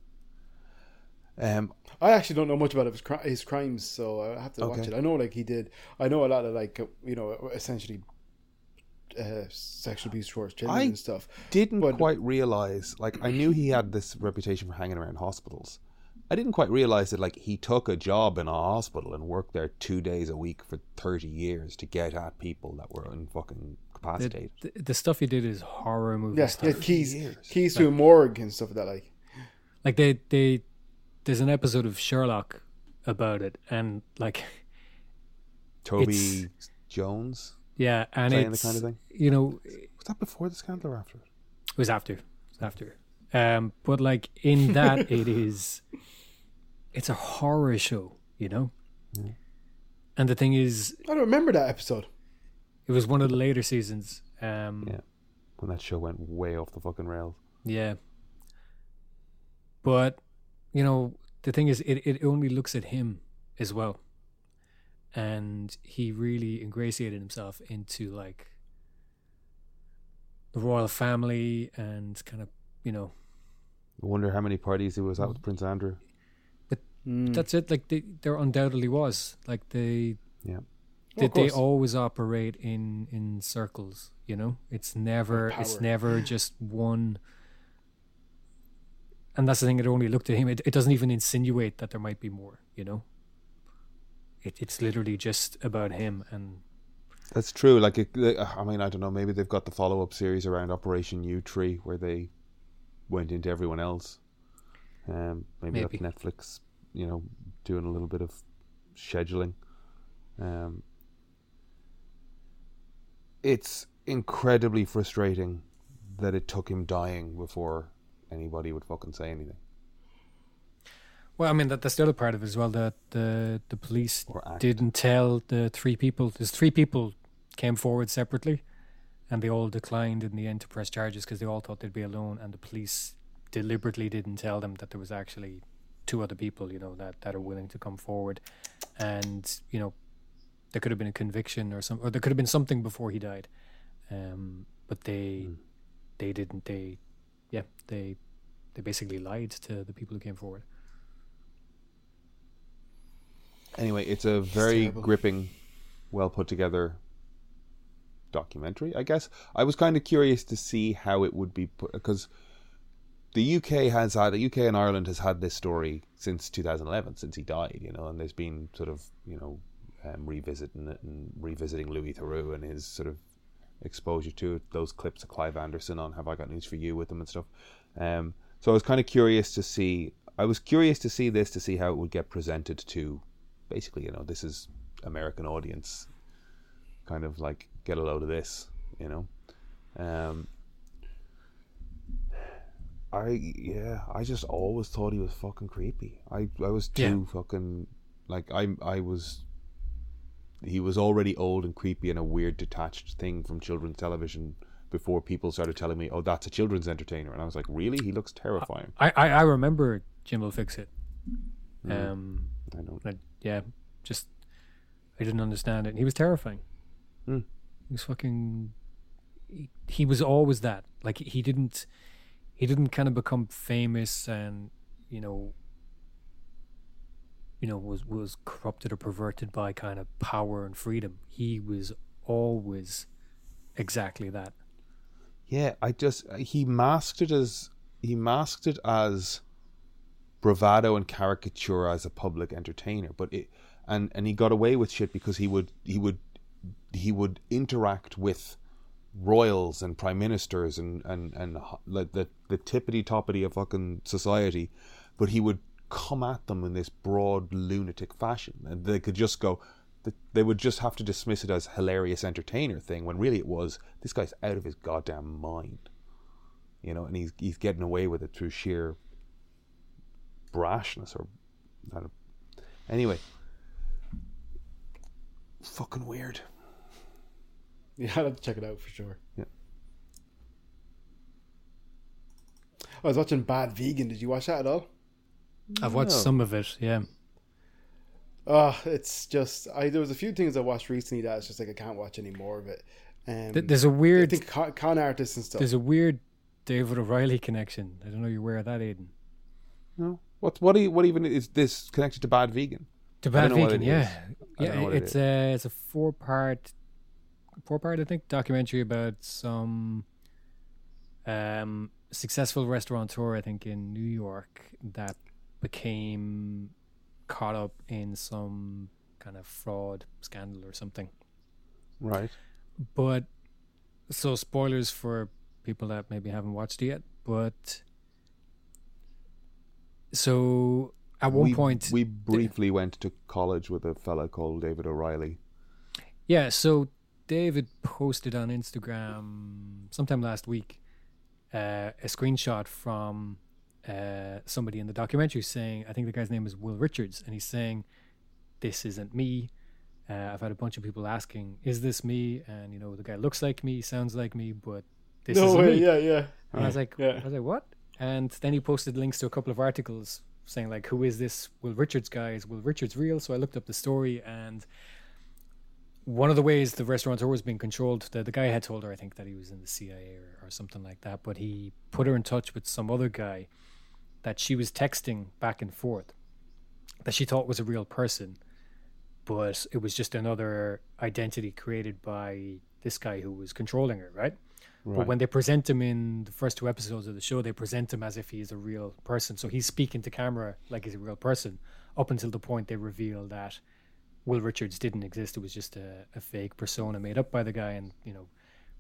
Um, I actually don't know much about his, crimes, so I have to watch it. I know, like he did. I know a lot of like uh, you know, essentially uh, sexual abuse towards children I- and stuff. didn't But- quite realize like I knew he had this reputation for hanging around hospitals. I didn't quite realize that like he took a job in a hospital and worked there two days a week for thirty years to get at people that were in fucking the, capacitated. the, the stuff he did is horror movie Yeah, stuff. yeah keys, years. keys to a morgue and stuff like that. Like, Like they they there's an episode of Sherlock about it, and like *laughs* Toby Jones yeah, and playing the it's kind of thing. you know Was that before the scandal or after? it? It was after. It was after. Um, but like in that, *laughs* it is. It's a horror show, you know. And the thing is, I don't remember that episode. it was one of the later seasons. Um, Yeah. When that show went way off the fucking rails. yeah. But you know, the thing is, it it only looks at him as well, and he really ingratiated himself into like the royal family and kind of you know I wonder how many parties he was at with Prince Andrew. Mm. That's it. Like they, there undoubtedly was. Like they, Yeah. They, they always operate in in circles. You know, it's never it's never just one. And that's the thing. It only looked at him. It, it doesn't even insinuate that there might be more. You know. It, it's literally just about him and That's true. Like, it, I mean, I don't know. Maybe they've got the follow up series around Operation Yewtree where they went into everyone else. Um, maybe, Maybe. that's Netflix, you know, doing a little bit of scheduling. Um, it's incredibly frustrating that it took him dying before anybody would fucking say anything well, I mean that that's the other part of it as well. That the the police didn't tell the three people. There's three people came forward separately, and they all declined in the end to press charges because they all thought they'd be alone, and the police deliberately didn't tell them that there was actually two other people, you know, that that are willing to come forward, and you know, there could have been a conviction or some, or there could have been something before he died, um, but they Hmm. they didn't. They yeah they they basically lied to the people who came forward. Anyway, it's a very terrible. gripping, well put together documentary, I guess. I was kind of curious to see how it would be put because the UK has had the UK and Ireland has had this story since 2011, since he died, you know, and there's been sort of you know um, revisiting it and revisiting Louis Theroux and his sort of exposure to it. Those clips of Clive Anderson on "Have I Got News for You" with them and stuff. Um, so I was kind of curious to see. I was curious to see this to see how it would get presented to, basically, you know, this is American audience, kind of like get a load of this, you know. Um, I yeah, I just always thought he was fucking creepy. I I was too fucking like I I was. He was already old and creepy and a weird detached thing from children's television before people started telling me, "Oh, that's a children's entertainer," and I was like, "Really? He looks terrifying." I I, I remember Jimbo will fix it. Mm. Um, I don't. I, yeah, just I didn't understand it. He was terrifying. Hmm. He was fucking. He, he was always that. Like he didn't, he didn't kind of become famous and you know. You know, was was corrupted or perverted by kind of power and freedom. He was always exactly that. Yeah, I just he masked it as he masked it as bravado and caricature as a public entertainer, but it and and he got away with shit because he would he would he would interact with royals and prime ministers and and and like the the tippity toppity of fucking society, but he would come at them in this broad lunatic fashion, and they could just go. They would just have to dismiss it as hilarious entertainer thing when really it was this guy's out of his goddamn mind. you know, and he's he's getting away with it through sheer brashness or I don't, anyway. Fucking weird. *laughs* Yeah, I'll have to check it out for sure. Yeah. I was watching Bad Vegan. Did you watch that at all? I've watched No. some of it. Yeah, Oh, it's just I. There was a few things I watched recently that it's just like I can't watch any more of it. Um, there's a weird think con, con artists and stuff. there's a weird David O'Reilly connection. I don't know you're aware of that, Aiden. No. What what do you, what even is this connected to Bad Vegan? To Bad don't know what Vegan, yeah, is. I don't know yeah. what it It's a it's a four part, four part I think documentary about some um successful restaurateur I think in New York that became caught up in some kind of fraud scandal or something. Right. But so spoilers for people that maybe haven't watched it yet, but so at one we, point we briefly went to college with a fellow called David O'Reilly. Yeah, so David posted on Instagram sometime last week uh, a screenshot from uh, somebody in the documentary saying, I think the guy's name is Will Richards, and he's saying, This isn't me. Uh, I've had a bunch of people asking, Is this me? And, you know, the guy looks like me, sounds like me, but this no isn't me. Yeah, yeah. And I was like, Yeah. I was like, what? And then he posted links to a couple of articles saying like, who is this Will Richards guy? Is Will Richards real? So I looked up the story, and one of the ways the restaurateur was being controlled, the, the guy had told her, I think, that he was in the CIA or, or something like that, but he put her in touch with some other guy that she was texting back and forth that she thought was a real person, but it was just another identity created by this guy who was controlling her, right? But when they present him in the first two episodes of the show, they present him as if he's a real person. So he's speaking to camera like he's a real person up until the point they reveal that Will Richards didn't exist. It was just a, a fake persona made up by the guy. And, you know,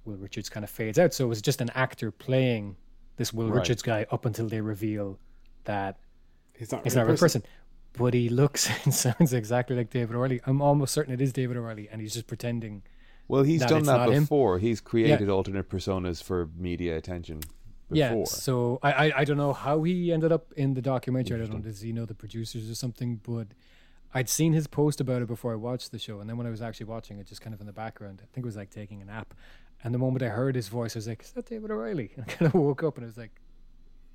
Will Richards kind of fades out. So it was just an actor playing this Will Right. Richards guy up until they reveal that He's not. real not a real person. But he looks *laughs* and sounds exactly like David O'Reilly. I'm almost certain it is David O'Reilly, and he's just pretending. Well, he's That done that not him? before. He's created alternate personas for media attention before. Yeah. So I, I I don't know how he ended up in the documentary. I don't know. Does he know the producers or something? But I'd seen his post about it before I watched the show, and then when I was actually watching it, just kind of in the background, I think it was like taking a nap. And the moment I heard his voice, I was like, "Is that David O'Reilly?" *laughs* And I kind of woke up and I was like,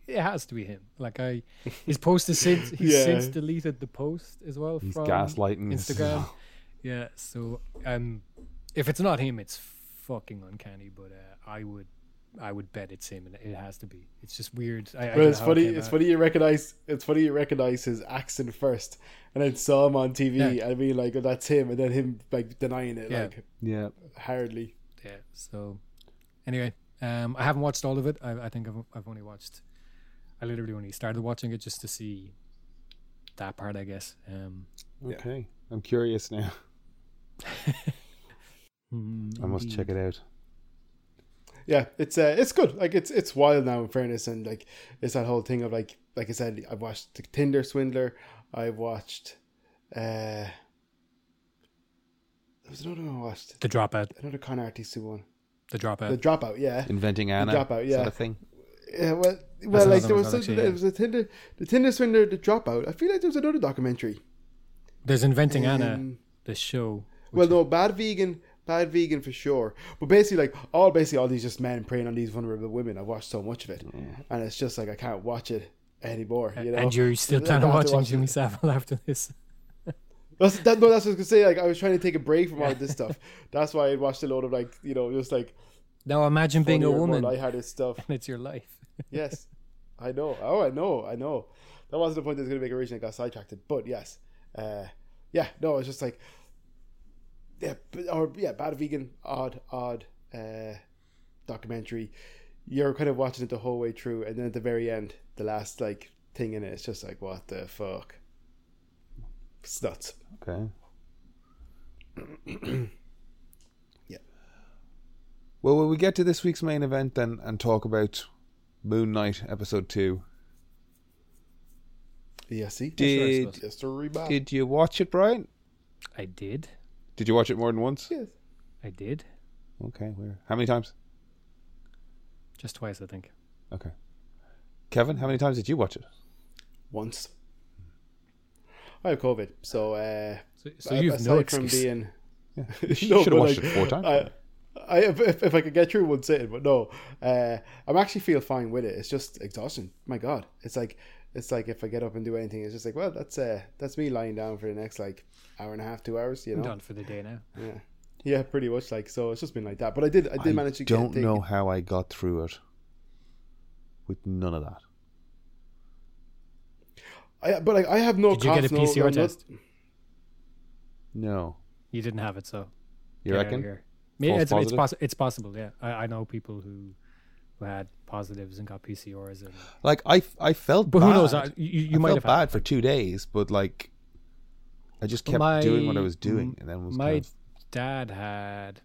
"It has to be him." Like I, his post has since *laughs* he's Yeah. since deleted the post as well He's from gaslighting. Instagram. yeah. So um, if it's not him, it's fucking uncanny. But uh, I would. I would bet it's him, and it has to be. It's just weird. I, I But don't it's know how it funny. It's out. funny you recognize. It's funny you recognize his accent first, and then saw him on TV, Yeah. and be like, "Oh, that's him," and then him like denying it, Yeah. like Yeah. hardly. Yeah. So, anyway, um, I haven't watched all of it. I, I think I've I've only watched. I literally only started watching it just to see that part, I guess. Um, Yeah. Okay. I'm curious now. *laughs* I must check it out. Yeah, it's uh, it's good. Like it's it's wild now. In fairness, and like it's that whole thing of like like I said, I've watched the Tinder Swindler. I've watched. uh There was another one I watched. The dropout. Another con artist one. The dropout. The Dropout. Yeah. Inventing Anna. The Dropout, Is that yeah. a thing? Yeah, well, well, another like there was as actually, there yeah. was a Tinder, the Tinder Swindler, the Dropout. I feel like there was another documentary. There's Inventing Anna, Um, the show. Well, no, bad vegan, bad vegan for sure. But basically, like all basically all these just men preying on these vulnerable women. I've watched so much of it, and it's just like I can't watch it anymore. You know, and you're still *laughs* planning on to watching watch Jimmy. Savile after this. *laughs* That's, that, no, that's what I was gonna say. Like I was trying to take a break from all this stuff. That's why I watched a load of like you know just like Now imagine being a woman. I woman lighthearted stuff. and *laughs* it's your life. Yes, I know. Oh, I know. I know. That wasn't the point I was going to make originally. I got sidetracked. But yes, uh, yeah. No, it's just like, yeah, or yeah, bad vegan, odd, odd uh, documentary. You're kind of watching it the whole way through, and then at the very end, the last like thing in it, it's just like, what the fuck? It's nuts. Okay. *clears throat* Yeah. Well, will we get to this week's main event then and talk about Moon Knight episode two? Yeah, see, Did just a rebound. did you watch it, Brian? I did. Did you watch it more than once? Yes. I did. Okay, where? How many times? Just twice, I think. Okay. Kevin, how many times did you watch it? once. I have COVID, so uh, So, so you've no aside from being Yeah. *laughs* You should No, have watched like, it four times. I, I if, if, if I could get through one sitting, but no, uh, I'm actually feel fine with it. It's just exhaustion. My God, it's like it's like if I get up and do anything, it's just like well, that's uh, that's me lying down for the next like hour and a half, two hours. You I'm know, done for the day now. yeah, yeah, pretty much. Like so, it's just been like that. But I did, I did manage to. don't get, know how I got through it with none of that. I, but like I have no. Did you get a no- PCR no- no- test? No. You didn't have it, so You get out of reckon? here. Yeah, it's, it's, positive? possi- it's possible. Yeah, I, I know people who who had positives and got PCRs, and Like I, I felt but bad. who knows? I, you you I might felt have bad had, for two days, but like I just kept My- doing what I was doing, and then was my kind of, dad had.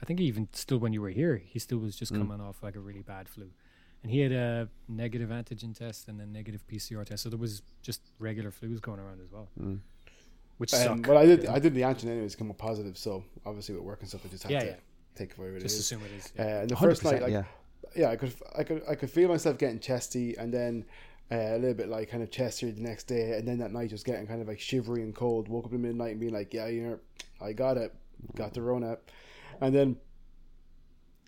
I think even still when you were here, he still was Mm. just coming off like a really bad flu, and he had a negative antigen test and a negative PCR test. So there was just regular flus going around as well, Mm. which Um, suck. but I did, you know? I did the antigen anyways, come up positive. So obviously with work and stuff, I just had Yeah, to yeah. take it for what it just is. assume it is. Uh, Yeah. and the first night, like yeah. Yeah, I could, I could, I could feel myself getting chesty, and then uh, a little bit like kind of chesty the next day, and then that night just getting kind of like shivery and cold. Woke up in the midnight and being like, yeah, you know, I got it, got the Rona, and then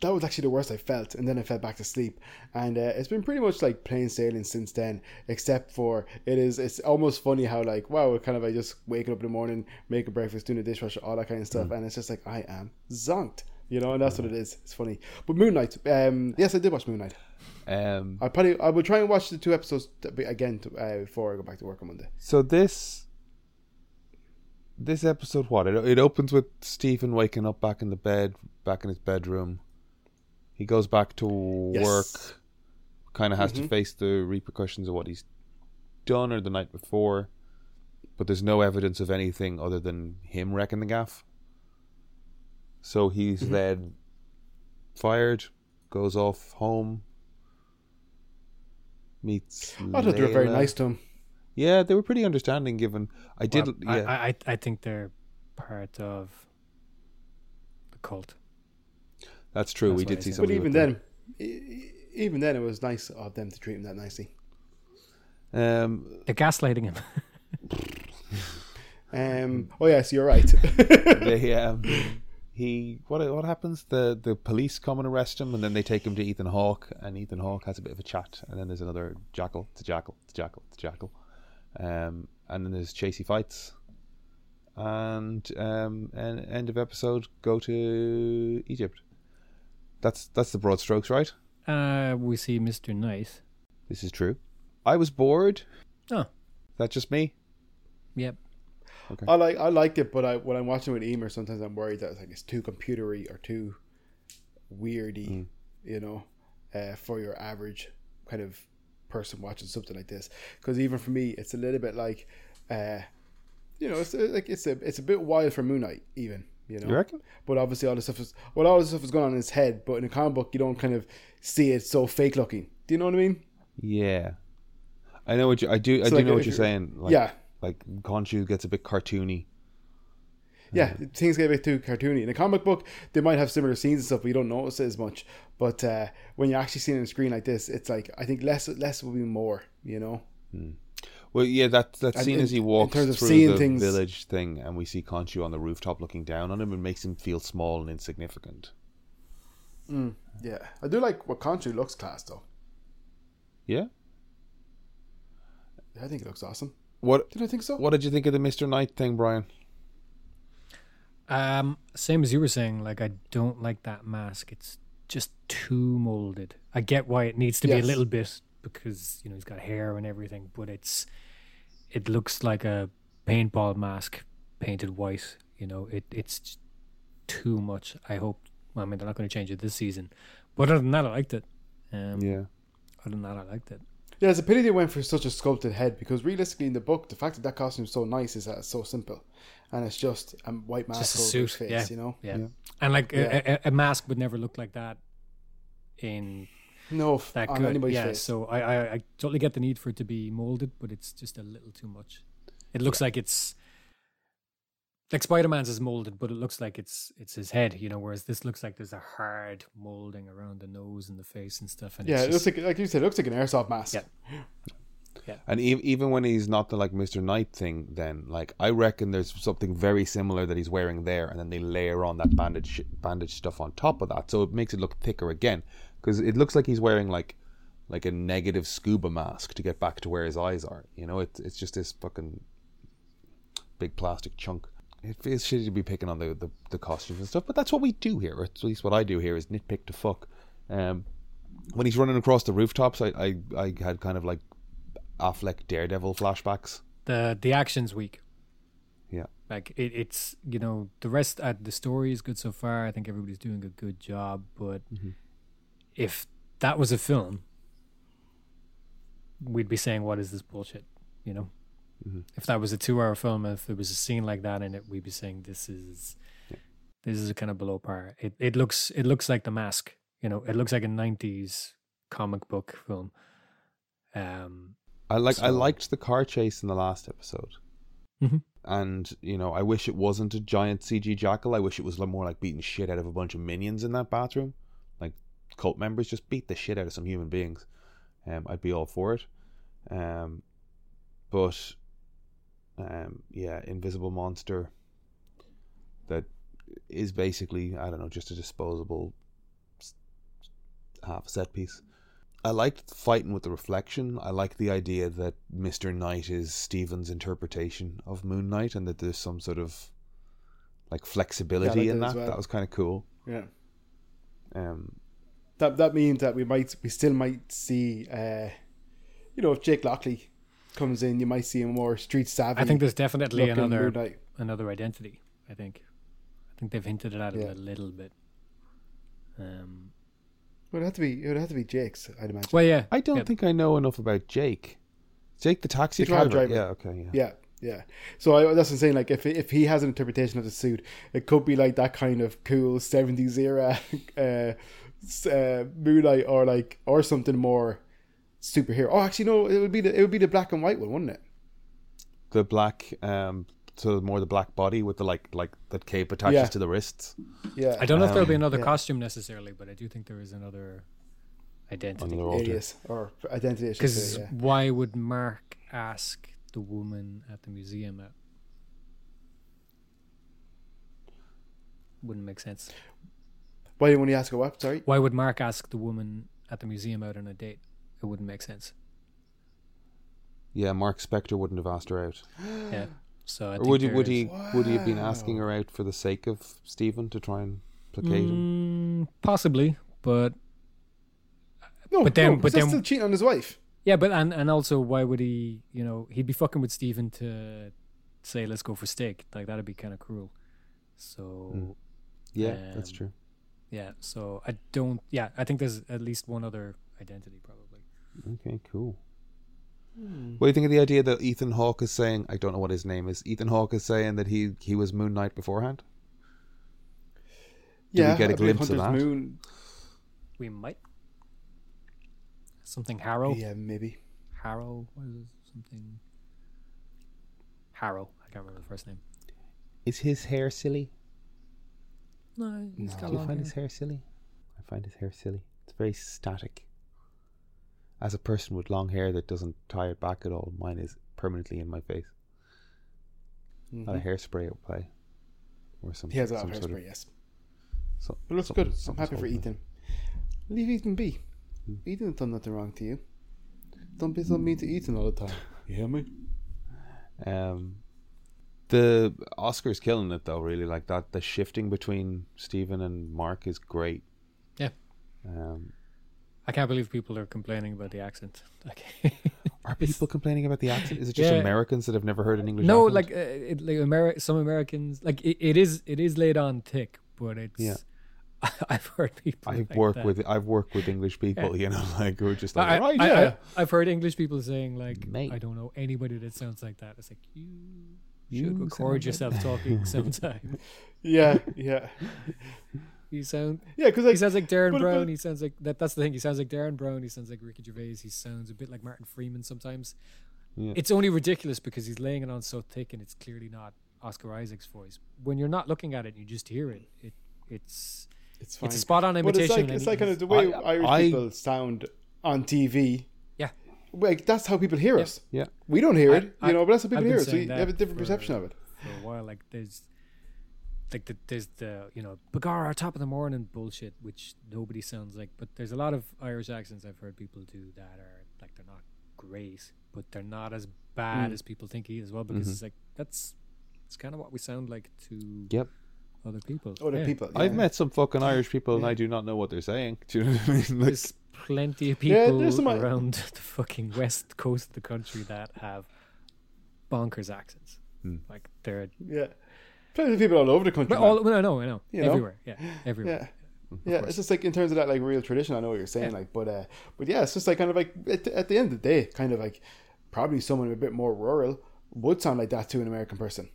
that was actually the worst I felt, and then I fell back to sleep, and uh, it's been pretty much like plain sailing since then, except for it is, it's almost funny how like wow, kind of I just waking up in the morning, making breakfast, doing the dishwasher, all that kind of stuff, and it's just like I am zonked. You know, and that's what it is. It's funny. But Moon Knight, um, yes, I did watch Moon Knight. um, I probably I will try and watch the two episodes again to, uh, before I go back to work on Monday. so this this episode, what it it opens with Stephen waking up back in the bed, back in his bedroom. He goes back to Yes. work, kind of has to Mhm. face the repercussions of what he's done or the night before, but there's no evidence of anything other than him wrecking the gaff. So he's Mhm. then fired, goes off home, meets. I thought they were very nice to him. Yeah, they were pretty understanding. Given I did, Well, yeah, I, I I think they're part of the cult. that's true. That's we did I see said. some. But even then, e- even then, it was nice of them to treat him that nicely. um, They're gaslighting him. *laughs* Um. Oh yes, you're right. *laughs* they um, he what what happens? The the police come and arrest him, and then they take him to Ethan Hawke, and Ethan Hawke has a bit of a chat, and then there's another jackal, to jackal, to jackal, to jackal, um, and then there's chasey fights, and um, and end of episode go to Egypt. That's that's the broad strokes, right? Uh, we see Mister Nice. This is true. I was bored. Oh. Is that just me? Yep. I like I liked it, but I when I'm watching with Emer, sometimes I'm worried that it's like it's too computery or too weirdy, Mm. you know, uh, for your average kind of person watching something like this. Because even for me, it's a little bit like, uh, you know, it's uh, like it's a it's a bit wild for Moon Knight, even you know. You reckon? But obviously, all the stuff is well, all the stuff is going on in his head. But in a comic book, you don't kind of see it so fake looking. Do you know what I mean? Yeah. I know what you. I do. I so do like, know what you're, you're- saying. Like, yeah, Like Khonshu gets a bit cartoony. yeah. Things get a bit too cartoony. In a comic book, they might have similar scenes and stuff, but you don't notice it as much. But uh, when you're actually see it on screen like this, it's like I think less less will be more. You know? Well, yeah, that that scene in- as he walks through the things- village thing, and we see Khonshu on the rooftop looking down on him, it makes him feel small and insignificant. Yeah, I do like what Khonshu looks class though. Yeah. I think it looks awesome. What Did I think so? What did you think of the Mister Knight thing, Brian? Um, same as you were saying. Like, I don't like that mask. It's just too molded. I get why it needs to be a little bit because you know he's got hair and everything, but it's it looks like a paintball mask painted white. You know, it it's too much. I hope. Well, I mean, they're not going to change it this season, but other than that, I liked it. Um, Yeah. Other than that, I liked it. Yeah, it's a pity they went for such a sculpted head because realistically, in the book, the fact that that costume is so nice is that it's so simple, and it's just a white mask Just a over his suit, face. yeah. You know, Yeah, Yeah. and like Yeah. A, a, a mask would never look like that in no, that on good. anybody's Yeah, face. so I, I I totally get the need for it to be molded, but it's just a little too much. It looks like it's like Spider Man's is molded, but it looks like it's it's his head, you know. Whereas this looks like there's a hard molding around the nose and the face and stuff. And Yeah, it's it looks just, like like you said, it looks like an airsoft mask. Yeah. *gasps* And e- even when he's not the like Mr. Knight thing, then like I reckon there's something very similar that he's wearing there, and then they layer on that bandage bandage stuff on top of that, so it makes it look thicker again. Because it looks like he's wearing like like a negative scuba mask to get back to where his eyes are. You know, it's it's just this fucking big plastic chunk. It feels shitty to be picking on the, the, the costumes and stuff, but that's what we do here. Or at least what I do here is nitpick to fuck. Um, when he's running across the rooftops, I, I, I had kind of like Affleck Daredevil flashbacks. the the action's weak. Yeah. Like it, it's you know the rest uh, the story is good so far. I think everybody's doing a good job. But if that was a film, we'd be saying, "What is this bullshit?" You know. If that was a two-hour film, if there was a scene like that in it, we'd be saying, "This is this is a kind of below par." It it looks it looks like The Mask. You know, it looks like a '90s comic book film. Um, I like I liked the car chase in the last episode, Mhm. and you know I wish it wasn't a giant CG jackal. I wish it was more like beating shit out of a bunch of minions in that bathroom, like cult members just beat the shit out of some human beings. Um, I'd be all for it. Um, but um, yeah, invisible monster that is basically I don't know just a disposable half set piece. I liked fighting with the reflection. I like the idea that Mr. Knight is Stephen's interpretation of Moon Knight and that there's some sort of like flexibility Yeah, in that that. well. That was kind of cool. Yeah. Um, That that means that we might we still might see uh you know, if Jake Lockley comes in, you might see a more street savvy. I think there's definitely another Moon another identity. I think. I think they've hinted at it Yeah. a little bit. Um, It would have to be it would have to be Jake's, I'd imagine. well, yeah, I don't yeah. think I know enough about Jake. Jake the taxi The driver. driver. Yeah, okay, yeah. Yeah, yeah. So I, that's what I'm saying. Like, if if he has an interpretation of the suit, it could be like that kind of cool '70s era *laughs* uh, uh, Moon Knight, or like or something more superhero. Oh, actually, no. It would be the it would be the black and white one, wouldn't it? The black, um, so more the black body with the like, like that cape attaches Yeah. to the wrists. Yeah. I don't know if there'll be Um, another yeah. costume necessarily, but I do think there is another identity. Another alter. alias or identity. I Because yeah. why would Mark ask the woman at the museum out? Wouldn't make sense. Why when you ask her what? Sorry. Why would Mark ask the woman at the museum out on a date? It wouldn't make sense. Yeah, Mark Spector wouldn't have asked her out. *gasps* Yeah. So I or would he? Would is- he? Would he have been asking her out for the sake of Stephen to try and placate him? Mm, possibly, but No, But then- no, but then- still cheating on his wife. yeah, but and and also why would he? You know, he'd be fucking with Stephen to say let's go for steak. Like that'd be kind of cruel. So Mm. Yeah, that's Um, true. yeah, so I don't. Yeah, I think there's at least one other identity probably. Okay, cool. Hmm. What do you think of the idea that Ethan Hawke is saying? I don't know what his name is. Ethan Hawke is saying that he he was Moon Knight beforehand. we yeah, get a I believe glimpse of that? Moon. We might something Harrow. Yeah, maybe. Harrow. What is it? Something. Harrow. I can't remember the first name. Is his hair silly? No, he's No. got Do you find hair. his hair silly? I find his hair silly. It's very static. As a person with long hair that doesn't tie it back at all, mine is permanently in my face. Not a Mhm. hairspray at play, or some. He has a lot of sort hairspray, yes. so- it looks something- good. I'm happy for it. Ethan. Leave Ethan be. Hmm. Ethan's done nothing wrong to you. Don't be so mean to Ethan all the time. *laughs* You hear me? Um, the Oscar's killing it though. Really, like that. The shifting between Stephen and Mark is great. Yeah. Um, I can't believe people are complaining about the accent. *laughs* Like, are people complaining about the accent? Is it just Yeah. Americans that have never heard an English? no, accent? like, uh, it, like Ameri- some Americans, like it, it is, it is laid on thick, but it's. Yeah. *laughs* I've heard people. I've like worked that. with I've worked with English people, you know, *laughs* like who are just like, I, right, I, yeah, I, have heard English people saying like, Mate. I don't know anybody that sounds like that. It's like you You should record yourself talking sometime. Yeah, yeah. You sound Yeah, because he sounds like Derren but- Brown. but- he sounds like that. That's the thing. He sounds like Derren Brown. He sounds like Ricky Gervais. He sounds a bit like Martin Freeman sometimes. Yeah. It's only ridiculous because he's laying it on so thick, and it's clearly not Oscar Isaac's voice. When you're not looking at it, you just hear it. It it's It's fine. it's a spot on but imitation. it's like it's like kind of the way I- Irish I- people sound on TV. yeah. Like that's how people hear us. Yeah. We don't hear I- it, you I- know, but that's how people I've hear it. So you have a different for- perception of it. for a while. Like there's like the, there's the you know begorrah top of the morning bullshit, which nobody sounds like. But there's a lot of Irish accents I've heard people do that are like they're not great, but they're not as bad Mm. as people think he is. Well, because it's like that's it's kind of what we sound like to Yep. other people. Other Yeah. people. I've met some fucking Irish people and I do not know what they're saying. *laughs* Do you know what I mean? Like, There's plenty of people there's some- around *laughs* the fucking west coast of the country that have bonkers accents. Hmm. Like they're Yeah. Plenty of people all over the country. but man. all well, I know, I know, You know? everywhere, yeah, everywhere. Yeah. Yeah, it's just like in terms of that like real tradition. I know what you're saying, like, but uh, but yeah, it's just like kind of like at, the- at the end of the day, kind of like probably someone a bit more rural would sound like that to an American person.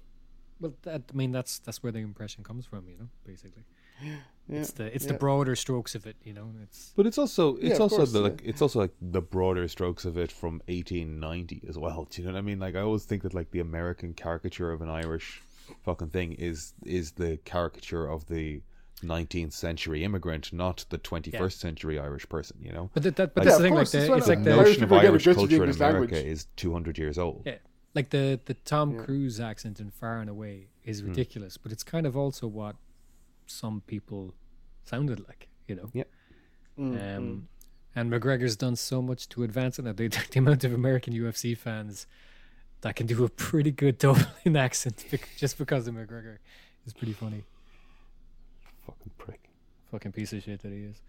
Well, that, I mean, that's that's where the impression comes from, you know. Basically, Yeah, it's the it's yeah. the broader strokes of it, you know. It's but it's also it's of also course, the yeah. like it's also like the broader strokes of it from 1890 as well. Do you know what I mean? Like I always think that like the American caricature of an Irish fucking thing is is the caricature of the 19th century immigrant, not the 21st century Irish person. You know, but that, that but Like- that's Yeah, the thing. Like the, it's it's like the the notion Irish of people get Irish culture in America language. is 200 years old. yeah, like the the Tom Yeah. Cruise accent in Far and Away Hmm. is ridiculous, but it's kind of also what some people sounded like, you know. Yeah. Mm, Um, and McGregor's done so much to advance it. now. The, *laughs* the amount of American UFC fans that can do a pretty good Dublin *laughs* accent just because of McGregor is pretty funny. Fucking prick. Fucking piece of shit that he is.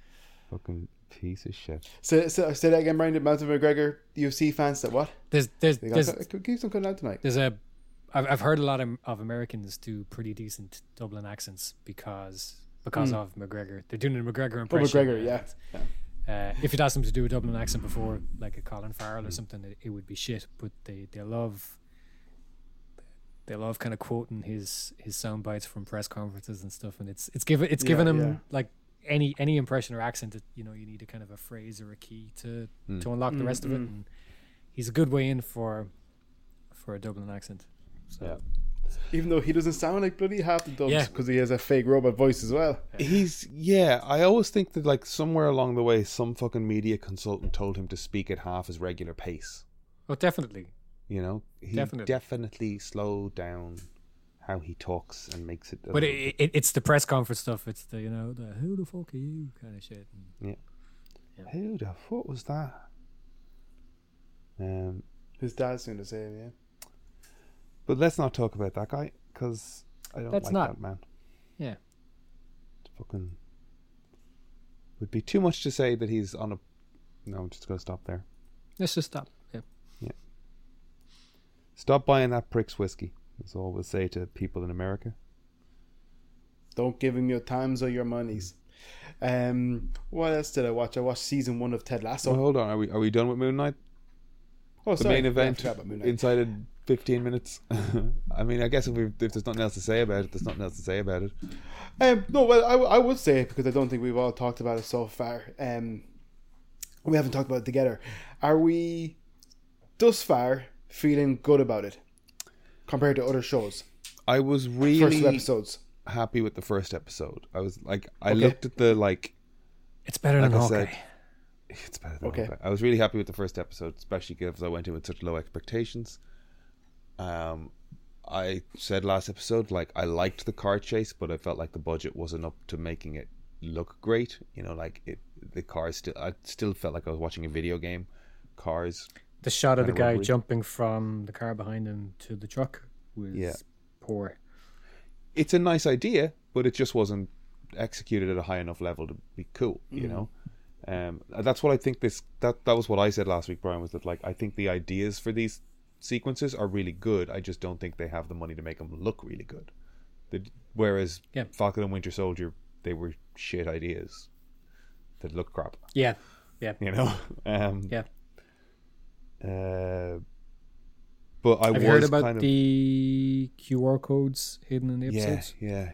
Fucking piece of shit. Say, say, say that again, Brian. The amount of McGregor UFC fans that what? There's there's there's it keeps them coming out tonight. there's a I've I've heard a lot of, of Americans do pretty decent Dublin accents because because Hmm. of McGregor. They're doing a McGregor Oh, impression. McGregor, yeah. yeah. Uh, if you'd asked them to do a Dublin accent before, like a Colin Farrell or something, it, it would be shit. But they, they love they love kind of quoting his his sound bites from press conferences and stuff, and it's it's given it's Yeah, given him yeah. like any any impression or accent that you know you need a kind of a phrase or a key to Mm. to unlock the Mm, rest of it. mm. And he's a good way in for for a Dublin accent. So Yeah. Even though he doesn't sound like bloody half the dubs Yeah. because he has a fake robot voice as well. He's yeah. I always think that like somewhere along the way, some fucking media consultant told him to speak at half his regular pace. oh, definitely. You know, he Definitely. definitely, slowed down how he talks and makes it. But it, it, it's the press conference stuff. It's the you know the who the fuck are you kind of shit. And bit- Who the fuck was that? Um, His dad's doing the same, yeah. But let's not talk about that guy because I don't That's like not, that man. Yeah. It's fucking would be too much to say that he's on a. No, I'm just going to stop there. Let's just stop. Yeah. Yeah. Stop buying that prick's whiskey. That's all we'll say to people in America. Don't give him your times or your monies. Um, what else did I watch? I watched season one of Ted Lasso. Well, hold on, are we are we done with Moon Knight? Oh, the sorry. main event yeah, Inside a 15 minutes. *laughs* I mean, I guess if, we, if there's nothing else to say about it, there's nothing else to say about it. Um, no, well, I, I would say it because I don't think we've all talked about it so far. Um, we haven't talked about it together. Are we thus far feeling good about it compared to other shows? I was really first episodes happy with the first episode. I was like, I okay. looked at the like. It's better like than I Hawkeye. Said, *laughs* it's better than okay. I was really happy with the first episode, especially because I went in with such low expectations. Um, I said last episode, like I liked the car chase, but I felt like the budget wasn't up to making it look great. You know, like it, the cars still, I still felt like I was watching a video game. Cars, The shot of the guy rubbery. jumping from the car behind him to the truck was Yeah. poor. it's a nice idea, but it just wasn't executed at a high enough level to be cool. You Mm. know, um, that's what I think. This that that was what I said last week, Brian. Was that like I think the ideas for these sequences are really good. I just don't think they have the money to make them look really good. The, whereas Yeah. Falcon and Winter Soldier, they were shit ideas that look crap. Yeah, yeah, You know. *laughs* Um, yeah. Uh, but I Have heard about kind of the QR codes hidden in the yeah episodes? yeah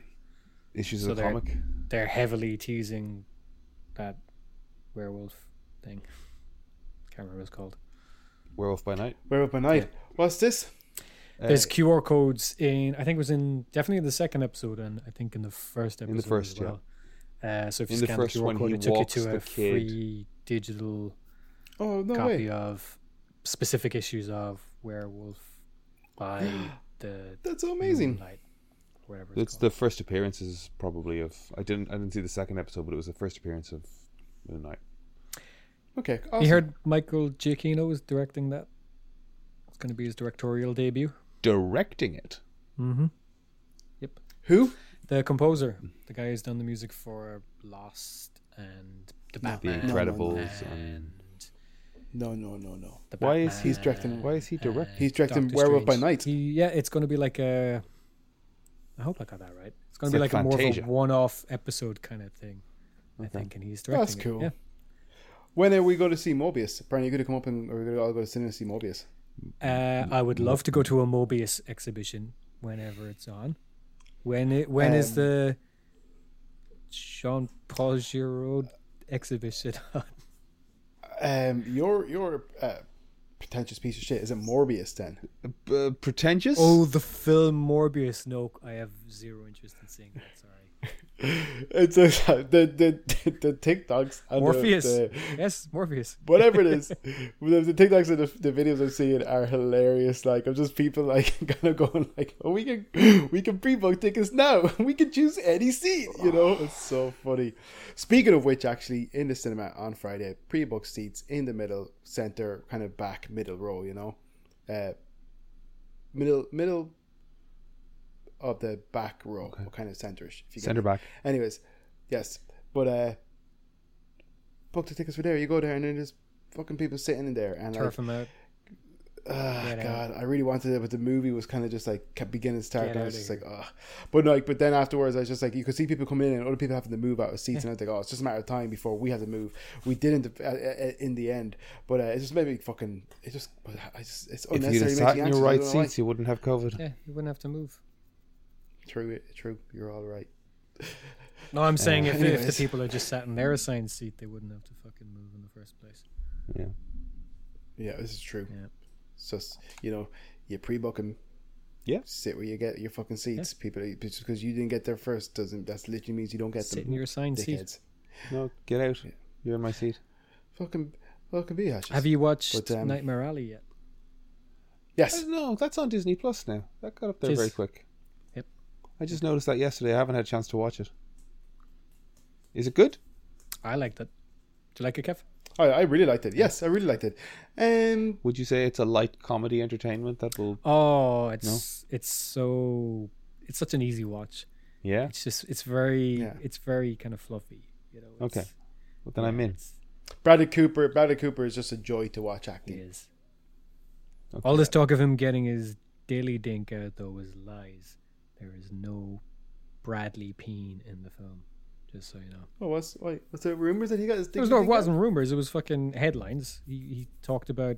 issues So of the they're- comic. They're heavily teasing that werewolf thing. Can't remember what it's called. Werewolf by Night. We're up at night. What's this? There's Uh, QR codes in. I think it was in definitely in the second episode, and I think in the first episode. In the first, as well. Uh, so if you In the scan first the QR one, code, he it took you to a kid. free digital Oh no copy way! of specific issues of Werewolf by *gasps* the That's so amazing. Moonlight, whatever it's, It's the first appearances probably of. I didn't. I didn't see the second episode, but it was the first appearance of Moon Knight. Okay, awesome. You heard Michael Giacchino is directing that. It's going to be his directorial debut. Directing it. Mm-hmm. Yep. Who? The composer, the guy who's done the music for Lost and The No. The Batman, Incredibles and and No, no, no, no. The Why is he- directing- Why is he direct- He's directing Doctor Werewolf by Strange. Night. He, yeah, it's going to be like a. I hope I got that right. It's going to be like like, a more of a one-off episode kind of thing. I think, and he's directing. That's it, cool. Yeah. When are we going to see Mobius? Brian, you going to come up and are we going to all go to cinema to see Mobius? Uh, I would love to go to a Mobius exhibition whenever it's on. When it when is Um, the Jean Paul Giraud exhibition *laughs* on? Um, your your uh, pretentious piece of shit is it Morbius then? Uh, pretentious. Oh, the film Morbius. No, I have zero interest in seeing that. Sorry. It's a, the the the TikToks Morpheus. the, Yes, Morbius. *laughs* whatever it is. the, the TikToks and the, the videos I'm seeing are hilarious. Like, I'm just people like *laughs* kind of going like, "Oh, we can we can pre-book tickets now. *laughs* We can choose any seat." You know, *sighs* it's so funny. Speaking of which, actually, in the cinema on Friday, pre-book seats in the middle, center, kind of back middle row. You know, uh, middle middle of the back row, Okay. kind of centerish. If you get Center me. back. Anyways, yes, but uh, book the tickets for there. You go there and then there's fucking people sitting in there and like, Turf him out. ah, Get out. God, I really wanted it, but the movie was kind of just like kept beginning to start. And I was just here. like, oh, but no, like, but then afterwards, I was just like, you could see people coming in and other people having to move out of seats, and I was like, oh, it's just a matter of time before we have to move. We didn't uh, uh, in the end, but uh, it just made me fucking. It just, I just, it's If you'd unnecessary. have sat in your right don't know why. seats, you wouldn't have COVID. Yeah, you wouldn't have to move. True, true. You're all right. *laughs* No, I'm saying Uh, if, if the people had just sat in their assigned seat, they wouldn't have to fucking move in the first place. Yeah. Yeah, this is true. Yeah. It's just you know, you pre-book them. Yeah. Sit where you get your fucking seats. People, just because you didn't get there first doesn't. That's literally means you don't get Sit them. in your assigned seat. Dickheads. No, get out. Yeah. You're in my seat. Fucking, fucking be hatches. Have you watched But, um, Nightmare Alley yet? Yes. No, that's on Disney Plus now. That got up there Tis. very quick. Yep. I just noticed that yesterday. I haven't had a chance to watch it. Is it good? I liked it. Do you like it, Kev? I, I really liked it. Yes, I really liked it. Um, Would you say it's a light comedy entertainment that will? Oh, it's it's so it's such an easy watch. Yeah. It's just it's very Yeah. it's very kind of fluffy. You know. Okay. it's- Well, then I'm in. it's- Bradley Cooper. Bradley Cooper is just a joy to watch It acting. is. Okay. All this talk of him getting his daily dink out though was lies. There is no Bradley Peen in the film. Just so you know. Oh, what's wait? was the rumors that he got his? There was no, it wasn't rumors. It was fucking headlines. He he talked about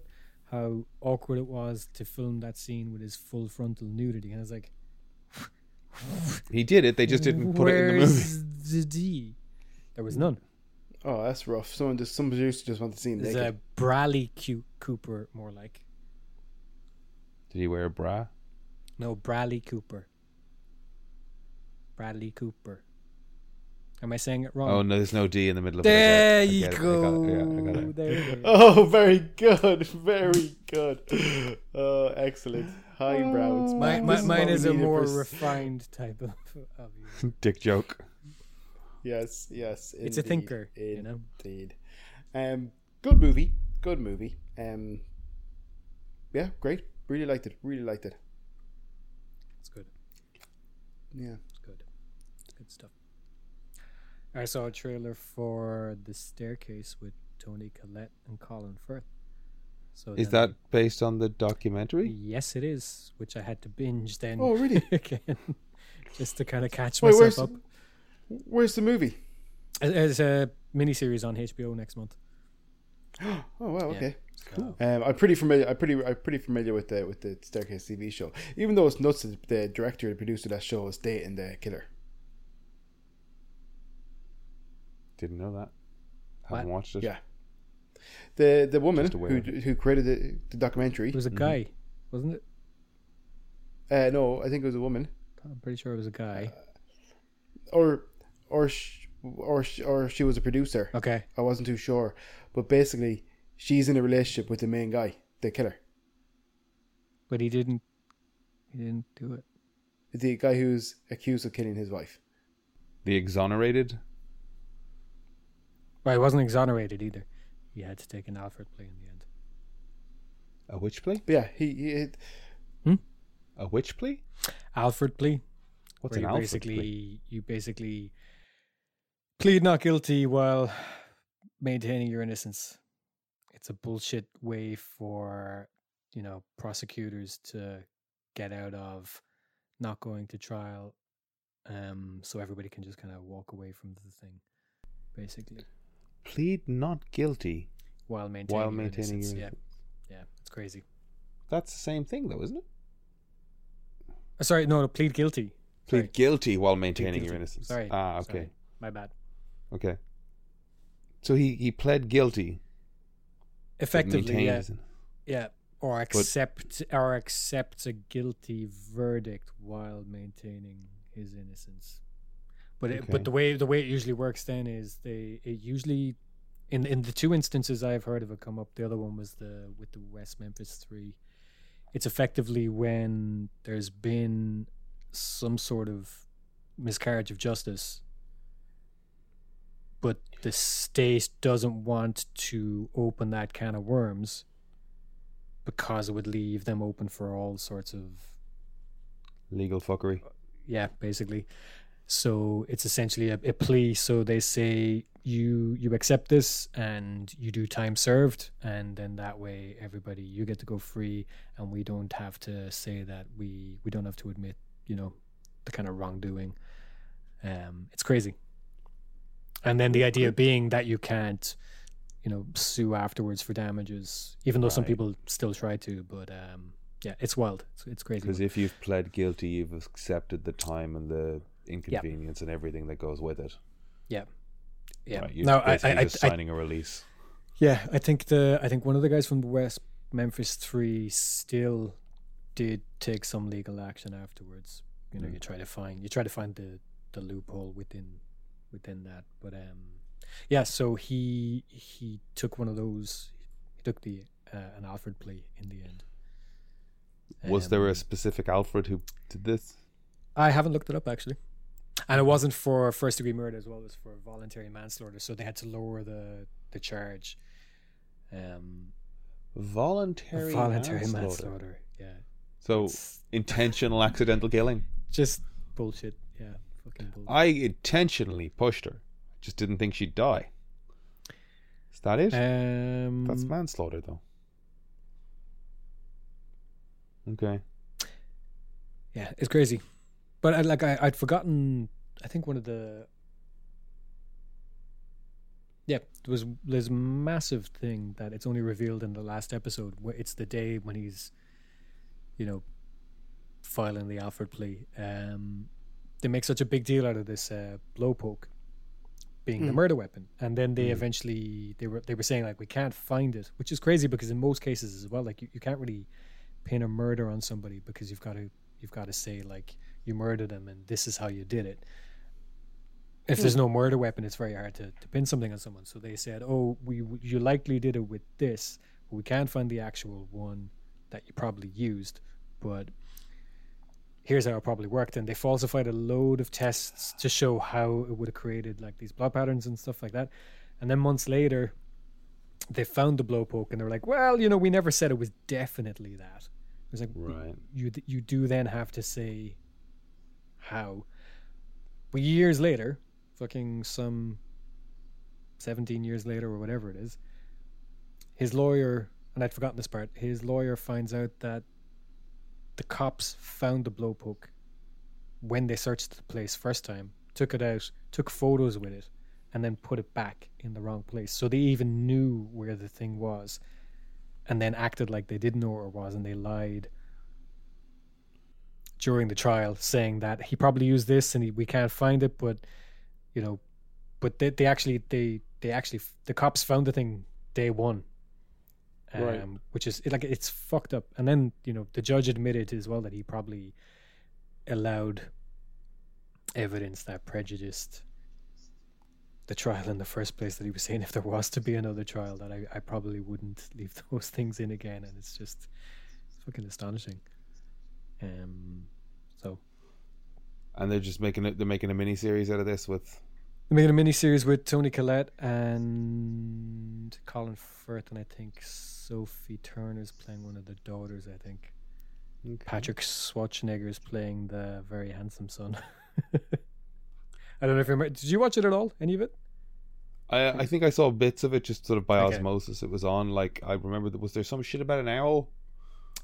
how awkward it was to film that scene with his full frontal nudity, and I was like, *laughs* He did it. They just didn't put it in the movie. The D? There was none. Oh, that's rough. Someone just some producer just want to see him There's naked. a Bradley Q- Cooper, more like. Did he wear a bra? No, Bradley Cooper. Bradley Cooper. Am I saying it wrong? Oh no, there's no D in the middle of there it. I you it, go. it, I got it, yeah, I got it. There you go. *laughs* Oh, very good, *laughs* very good. Oh, excellent. Highbrow. It's My, back. my, mine is a more for s- refined type of, of. *laughs* Dick joke. Yes, yes. It's a indeed, thinker, you know? Indeed. Um, good movie. Good movie. Um, yeah, great. Really liked it. Really liked it. It's good. Yeah. It's good. Stuff. I saw a trailer for The Staircase with Toni Collette and Colin Firth. So Is then- that based on the documentary? Yes, it is, which I had to binge then Oh, really? *laughs* again, just to kind of catch Wait, where's myself up. where's the movie? It- It's a miniseries on HBO next month. *gasps* Oh wow. Okay. cool. Um, I'm pretty familiar. I'm pretty. I'm pretty familiar with the with the Staircase TV show. Even though it's nuts that the director, the producer of that show is dating the killer. Didn't know that. Haven't What? watched it. Yeah. The the woman who who created the, the documentary. it was a Mhm. guy, wasn't it? Uh, no, I think it was a woman, I'm pretty sure it was a guy. or or sh- or sh- or she was a producer. Okay. I wasn't too sure, but basically, she's in a relationship with the main guy, the killer, But he didn't. He didn't do it. the guy who's accused of killing his wife. The exonerated. Well, he wasn't exonerated either. He had to take an Alfred plea in the end. A witch plea? Yeah, he, he A witch plea? Alfred plea. What's an you Alfred basically plea? you basically plead not guilty while maintaining your innocence. It's a bullshit way for you know prosecutors to get out of not going to trial, um, so everybody can just kind of walk away from the thing, basically, Plead not guilty while maintaining while your maintaining innocence. yeah, yeah, it's crazy. That's the same thing, though, isn't it? Uh, sorry, no, no, plead guilty. Plead Sorry. guilty while maintaining your innocence. Sorry. Ah, okay. sorry. My bad. Okay. So he, he pled guilty. Effectively, yeah. Yeah, or accept or accepts a guilty verdict while maintaining his innocence. But it, Okay. but the way the way it usually works then is they it usually in in the two instances I've heard of it come up. The other one was the with the West Memphis Three. It's effectively when there's been some sort of miscarriage of justice, but the state doesn't want to open that can of worms because it would leave them open for all sorts of Legal fuckery. yeah basically so it's essentially a, a plea. So they say you you accept this and you do time served and then that way everybody you get to go free and we don't have to say that we we don't have to admit you know the kind of wrongdoing. Um it's crazy. And then the idea being that you can't you know sue afterwards for damages even though some people still try to but um yeah it's wild. It's, it's crazy. Because if you've pled guilty, you've accepted the time and the inconvenience and everything that goes with it. yeah yeah Right, you're no I, basically I, just I, signing a release. Yeah, I think the I think one of the guys from the West Memphis Three still did take some legal action afterwards. You know, Mm. you try to find you try to find the the loophole within within that. But um, yeah, so he he took one of those. He took the uh, an Alfred plea in the end. Was there a Um, specific Alfred who did this? I haven't looked it up actually. And it wasn't for first degree murder as well as for voluntary manslaughter, so they had to lower the the charge. Um, Voluntary, voluntary manslaughter. manslaughter. Yeah, So It's intentional accidental killing. just bullshit. Yeah, fucking bullshit. I intentionally pushed her. I just didn't think she'd die. Is that it? um, That's manslaughter, though. Okay. yeah, it's crazy. But I, like I, I'd forgotten. I think one of the yeah, there was there's a massive thing that it's only revealed in the last episode. Where it's the day when he's, you know, filing the Alfred plea. Um, they make such a big deal out of this uh, blowpoke being the Mm. murder weapon, and then they Mm. eventually they were they were saying like we can't find it, which is crazy because in most cases as well, like you, you can't really pin a murder on somebody because you've got to you've got to say like you murdered them and this is how you did it. If hmm. there's no murder weapon, it's very hard to, to pin something on someone. So they said, "Oh, we you likely did it with this, but we can't find the actual one that you probably used." But here's how it probably worked, and they falsified a load of tests to show how it would have created like these blood patterns and stuff like that. And then months later, they found the blowpoke, and they're like, "Well, you know, we never said it was definitely that." It was like, Right. you you do then have to say how. But years later, fucking some seventeen years later or whatever it is, his lawyer and I'd forgotten this part. His lawyer finds out that the cops found the blowpoke when they searched the place first time, took it out, took photos with it, and then put it back in the wrong place. So they even knew where the thing was and then acted like they didn't know where it was and they lied during the trial saying that he probably used this and he, we can't find it but you know but they, they actually they they actually the cops found the thing day one um, Right. which is like it's fucked up. And then you know the judge admitted as well that he probably allowed evidence that prejudiced the trial in the first place. That he was saying if there was to be another trial, that I, I probably wouldn't leave *laughs* those things in again. And it's just it's fucking astonishing. Um, so And they're just making it. They're making a mini series out of this with. They're making a mini series with Toni Collette and Colin Firth, and I think Sophie Turner's playing one of the daughters. I think Patrick Schwarzenegger is playing the very handsome son. *laughs* I don't know if you remember. Did you watch it at all? Any of it? I I think I saw bits of it just sort of by Okay. osmosis. It was on. Like I remember. that- Was there some shit about an owl?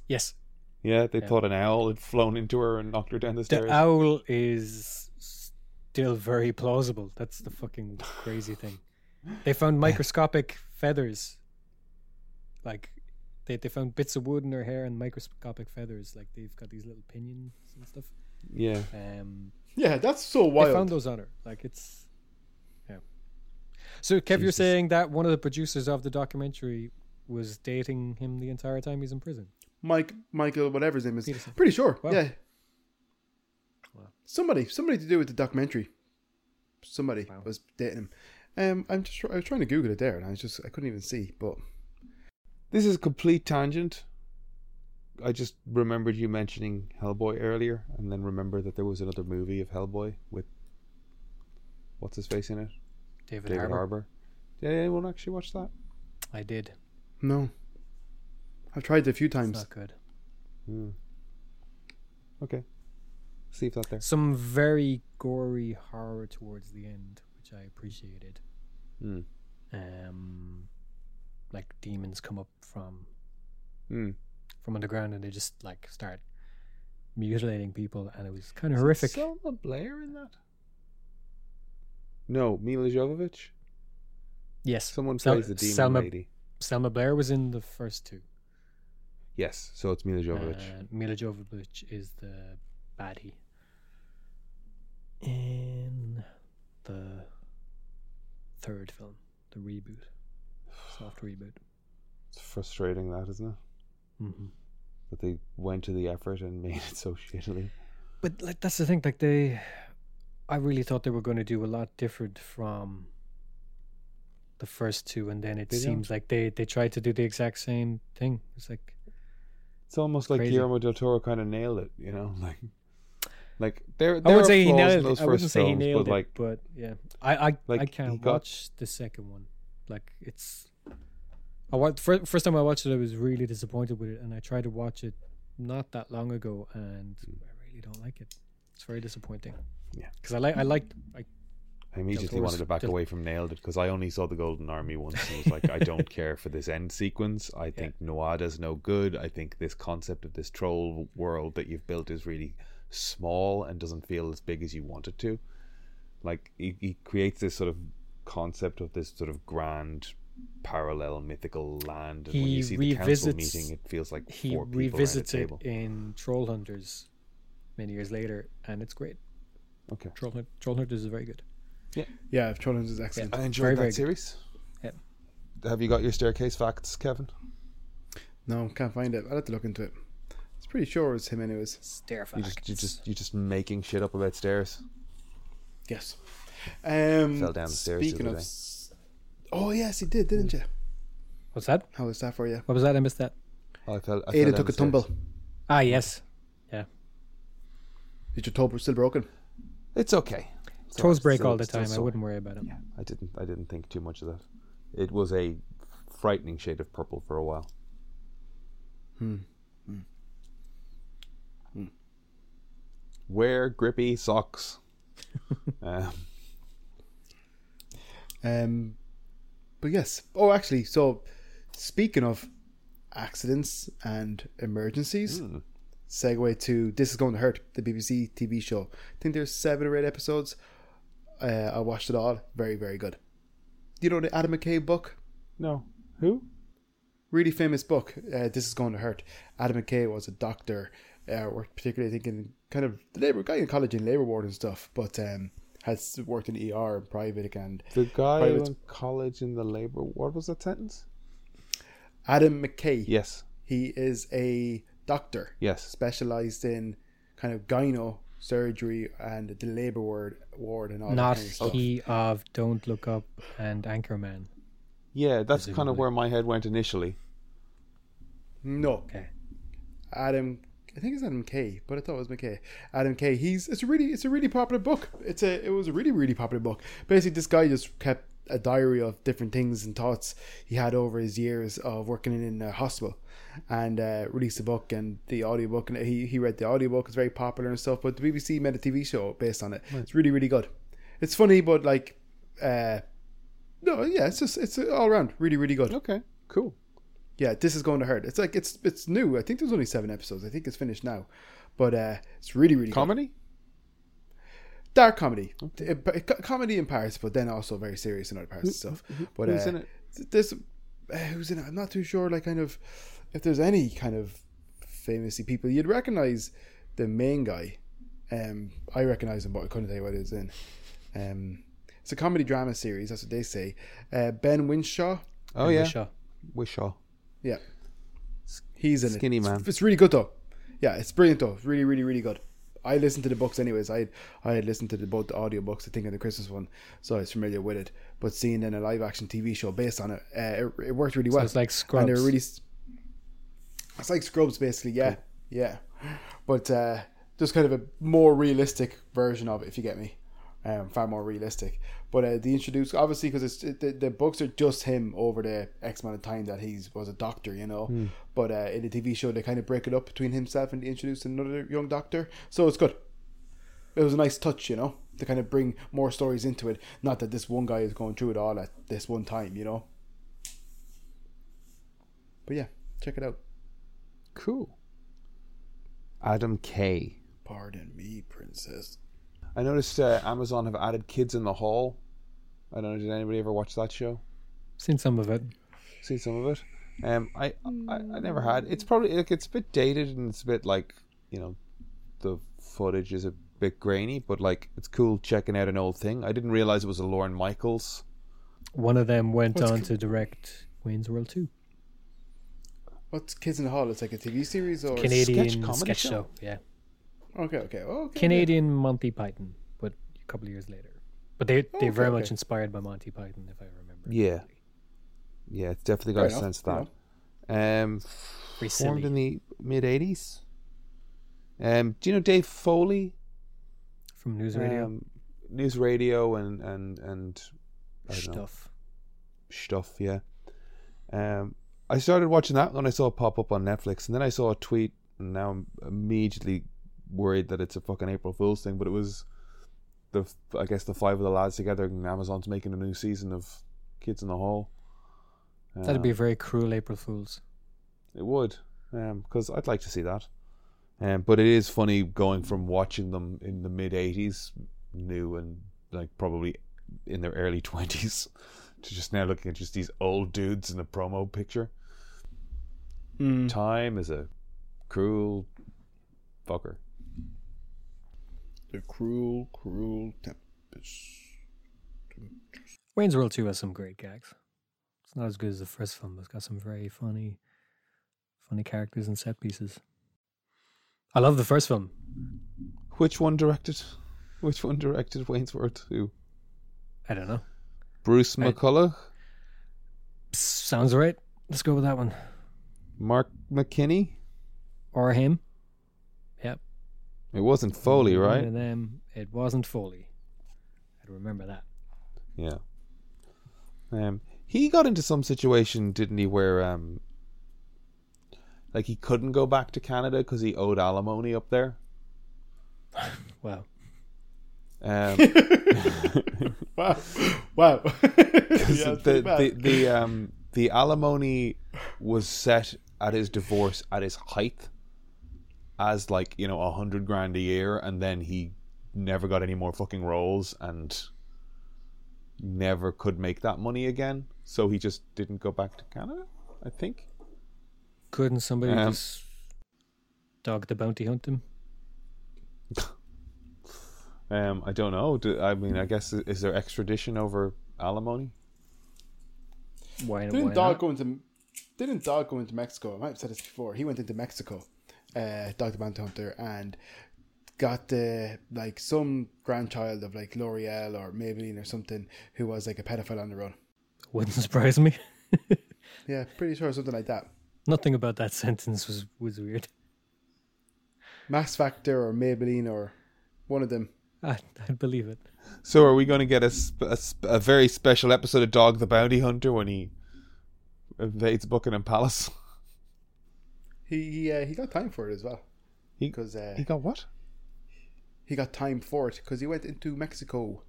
Yes. Yeah, they Yeah. thought an owl had flown into her and knocked her down the stairs. The owl is still very plausible. That's the fucking crazy thing. They found *laughs* microscopic feathers. Like they they found bits of wood in her hair and microscopic feathers. Like they've got these little pinions and stuff. yeah, Um Yeah, that's so wild. they found wild. those on her. Like it's yeah. So Kev, you're saying that one of the producers of the documentary was dating him the entire time he's in prison. Mike, Michael, whatever his name is. Peterson. Pretty sure. Wow. Yeah. Wow. Somebody, somebody to do with the documentary. Somebody Wow. was dating him. Um, I'm just, I was trying to Google it there, and I was just, I couldn't even see. But this is a complete tangent. I just remembered you mentioning Hellboy earlier, and then remember that there was another movie of Hellboy with what's his face in it, David, David Harbour. Harbour. Did anyone actually watch that? I did. no, I've tried it a few It's times. not good. Hmm. Okay, see if that there. Some very gory horror towards the end, which I appreciated. Hmm. Um, like demons come up from Hmm. from underground and they just like start mutilating people, and it was kind of horrific. Selma Blair in that? No, Milla Jovovich. yes, Someone Sel- plays the demon Selma lady. Selma Blair was in the first two. Yes, so it's Milla Jovovich. Uh, Milla Jovovich is the baddie in the third film, the reboot, soft reboot. it's frustrating, that isn't it? Mm-hmm. That they went to the effort and made it so shittily. But like that's the thing, like they, I really thought they were going to do a lot different from the first two, and then it They seems like they they tried to do the exact same thing. It's like It's almost like Crazy. Guillermo del Toro kind of nailed it, you know, *laughs* like, like there. I wouldn't say he nailed it. I wouldn't first say he films, nailed but it, like, but yeah, I I, like, I can't got- watch the second one. Like it's, I watched first, first time I watched it, I was really disappointed with it, and I tried to watch it not that long ago, and hmm. I really don't like it. It's very disappointing. Yeah. because I like I like I I immediately wanted to back Del- away from nailed it because I only saw the Golden Army once and was like, I don't *laughs* care for this end sequence. I think Nuada's no good. I think this concept of this troll world that you've built is really small and doesn't feel as big as you want it to. Like he, he creates this sort of concept of this sort of grand parallel mythical land, and when He you see the council revisits- meeting, it feels like he four revisits it in Troll Hunters many years later, and it's great. Okay, Troll Troll Hunters is very good. Yeah, yeah. If Trollins is excellent. I enjoyed Very, that very good. series. Yeah. Have you got your staircase facts, Kevin? No, can't find it. I'll have to look into it. It's pretty sure it's him, anyways. Stare You just, you just, you're just making shit up about stairs. Yes. Um, Fell down the stairs the Speaking other of, day. s- oh yes, he did, didn't you? What's that? How was that for you? What was that? I missed that. I fell. I fell Ada down took a tumble. Ah, yes. Yeah. Is your toe still broken? It's okay. It's Toes break still- all the time. I wouldn't worry about it. Yeah, I didn't. I didn't think too much of that. It was a frightening shade of purple for a while. Hmm. Wear grippy socks. *laughs* um, Um, but yes. Oh, actually, so speaking of accidents and emergencies, hmm. segue to This Is Going to Hurt, the BBC TV show. I think there's seven or eight episodes. Uh, I watched it all. Very, very good. You know the Adam McKay book? No. Who? Really famous book. Uh, this is going to hurt. Adam McKay was a doctor. Uh, worked particularly, I think, in kind of the labor guy in college in labor ward and stuff. But um, has worked in ER and private again. The guy Private- went college in the labor. What was that sentence? Adam McKay. Yes. He is a doctor Yes. specialized in kind of gyno surgery and the labor ward ward and all Not that kind of stuff. he of Don't Look Up and Anchorman. Yeah, that's kind of where my head went initially. No, Okay. Adam. I think it's Adam Kay, but I thought it was McKay. Adam Kay. He's it's a really it's a really popular book. It's a it was a really really popular book. Basically, this guy just kept a diary of different things and thoughts he had over his years of working in a hospital, and uh, released a book and the audiobook. And he he read the audiobook. It's very popular and stuff. But the BBC made a TV show based on it. It's really really good. It's funny, but like, uh, no, yeah, it's just it's all around really really good. Okay, cool. Yeah, this is going to hurt. It's like it's it's new. I think there's only seven episodes. I think it's finished now, but uh, it's really really good. Comedy? dark comedy, comedy in parts, but then also very serious in other parts and stuff. But who's uh, in it? This uh, who's in it? I'm not too sure. Like kind of if there's any kind of famousy people you'd recognize the main guy. Um, I recognize him, but I couldn't tell you what it is in. Um, it's a comedy drama series. That's what they say. Uh, ben Whishaw. Oh yeah, Shaw. Whishaw. Yeah. He's in Skinny it. It's- man. It's, really good though. Yeah, it's brilliant though. It's really, really, really good. I listened to the books anyways. I I had listened to the, both the audio books, I think, and the Christmas one, so I was familiar with it. But seeing then a live action TV show based on it, uh, it, it worked really So well. it's like and Scrubs. they're really. It's like Scrubs, basically. Yeah, yeah, but uh, just kind of a more realistic version of it, if you get me. Um, far more realistic. But uh, the introduce obviously because it's it, the, the books are just him over the X amount of time that he's was a doctor, you know. But uh, in the TV show, they kind of break it up between himself and they introduce another young doctor, so it's good. It was a nice touch, you know, to kind of bring more stories into it. Not that this one guy is going through it all at this one time, you know. But yeah, check it out. Cool. Adam Kay. Pardon me, princess. I noticed uh, Amazon have added Kids in the Hall. I don't know. Did anybody ever watch that show? Seen some of it. Seen some of it. Um, I, I I never had. It's probably like it's a bit dated and it's a bit like you know, the footage is a bit grainy, but like it's cool checking out an old thing. I didn't realize it was a Lorne Michaels. One of them went What's on co- to direct Wayne's World 2. What's Kids in the Hall? It's like a TV series or Canadian sketch comedy sketch show? show. Yeah. Okay, okay, oh, okay. Canadian Monty Python, but a couple of years later. But they they're very Okay, much inspired by Monty Python, if I remember. Yeah. Yeah, it's definitely got Fair a enough, sense of that. Um, Very formed silly. in the mid '80s. Um, do you know Dave Foley? From News Radio. Um, news radio and and and I don't know, Stuff. stuff. Yeah. Um, I started watching that when I saw it pop up on Netflix, and then I saw a tweet, and now I'm immediately worried that it's a fucking April Fool's thing. But it was the I guess the five of the lads together, and Amazon's making a new season of Kids in the Hall. That'd be a Um, very cruel April Fool's. It would, because I'd like to see that. Um, but it is funny going from watching them in the mid '80s, new and like probably in their early *laughs* twenties, to just now looking at just these old dudes in a promo picture. Mm. Time is a cruel fucker. The cruel, cruel tempest. Wayne's World 2 has some great gags. It's not as good as the first film, but it's got some very funny, funny characters and set pieces. I love the first film. Which one directed? Which one directed Wayne's World Two? I don't know. Bruce I- McCulloch, Sounds right. Let's go with that one. Mark McKinney. Or him. It wasn't Foley, One right? of them. It wasn't Foley. I'd remember that. Yeah. Um, he got into some situation, didn't he, where um, like he couldn't go back to Canada because he owed alimony up there. *laughs* Wow. Um, *laughs* Wow, wow. *laughs* yeah, the, the the um the alimony was set at his divorce at his height as like you know a hundred grand a year, and then he never got any more fucking roles and never could make that money again. So he just didn't go back to Canada. I think. Couldn't somebody Um, just dog the bounty hunt him? Um, I don't know. Do, I mean, I guess is there extradition over alimony? Why, why Didn't not? Dog go into didn't Dog go into Mexico? I might have said this before. He went into Mexico, uh, Dog the Bounty Hunter, and got the like some grandchild of like L'Oreal or Maybelline or something who was like a pedophile on the run. Wouldn't surprise me. *laughs* Yeah, pretty sure something like that. Nothing about that *laughs* sentence was was weird. Max Factor or Maybelline or one of them. I, I'd believe it. So are we going to get a, a, a very special episode of Dog the Bounty Hunter when he invades Buckingham Palace? *laughs* He he, uh, he got time for it as well He because uh, he got what? he got time for it because he went into Mexico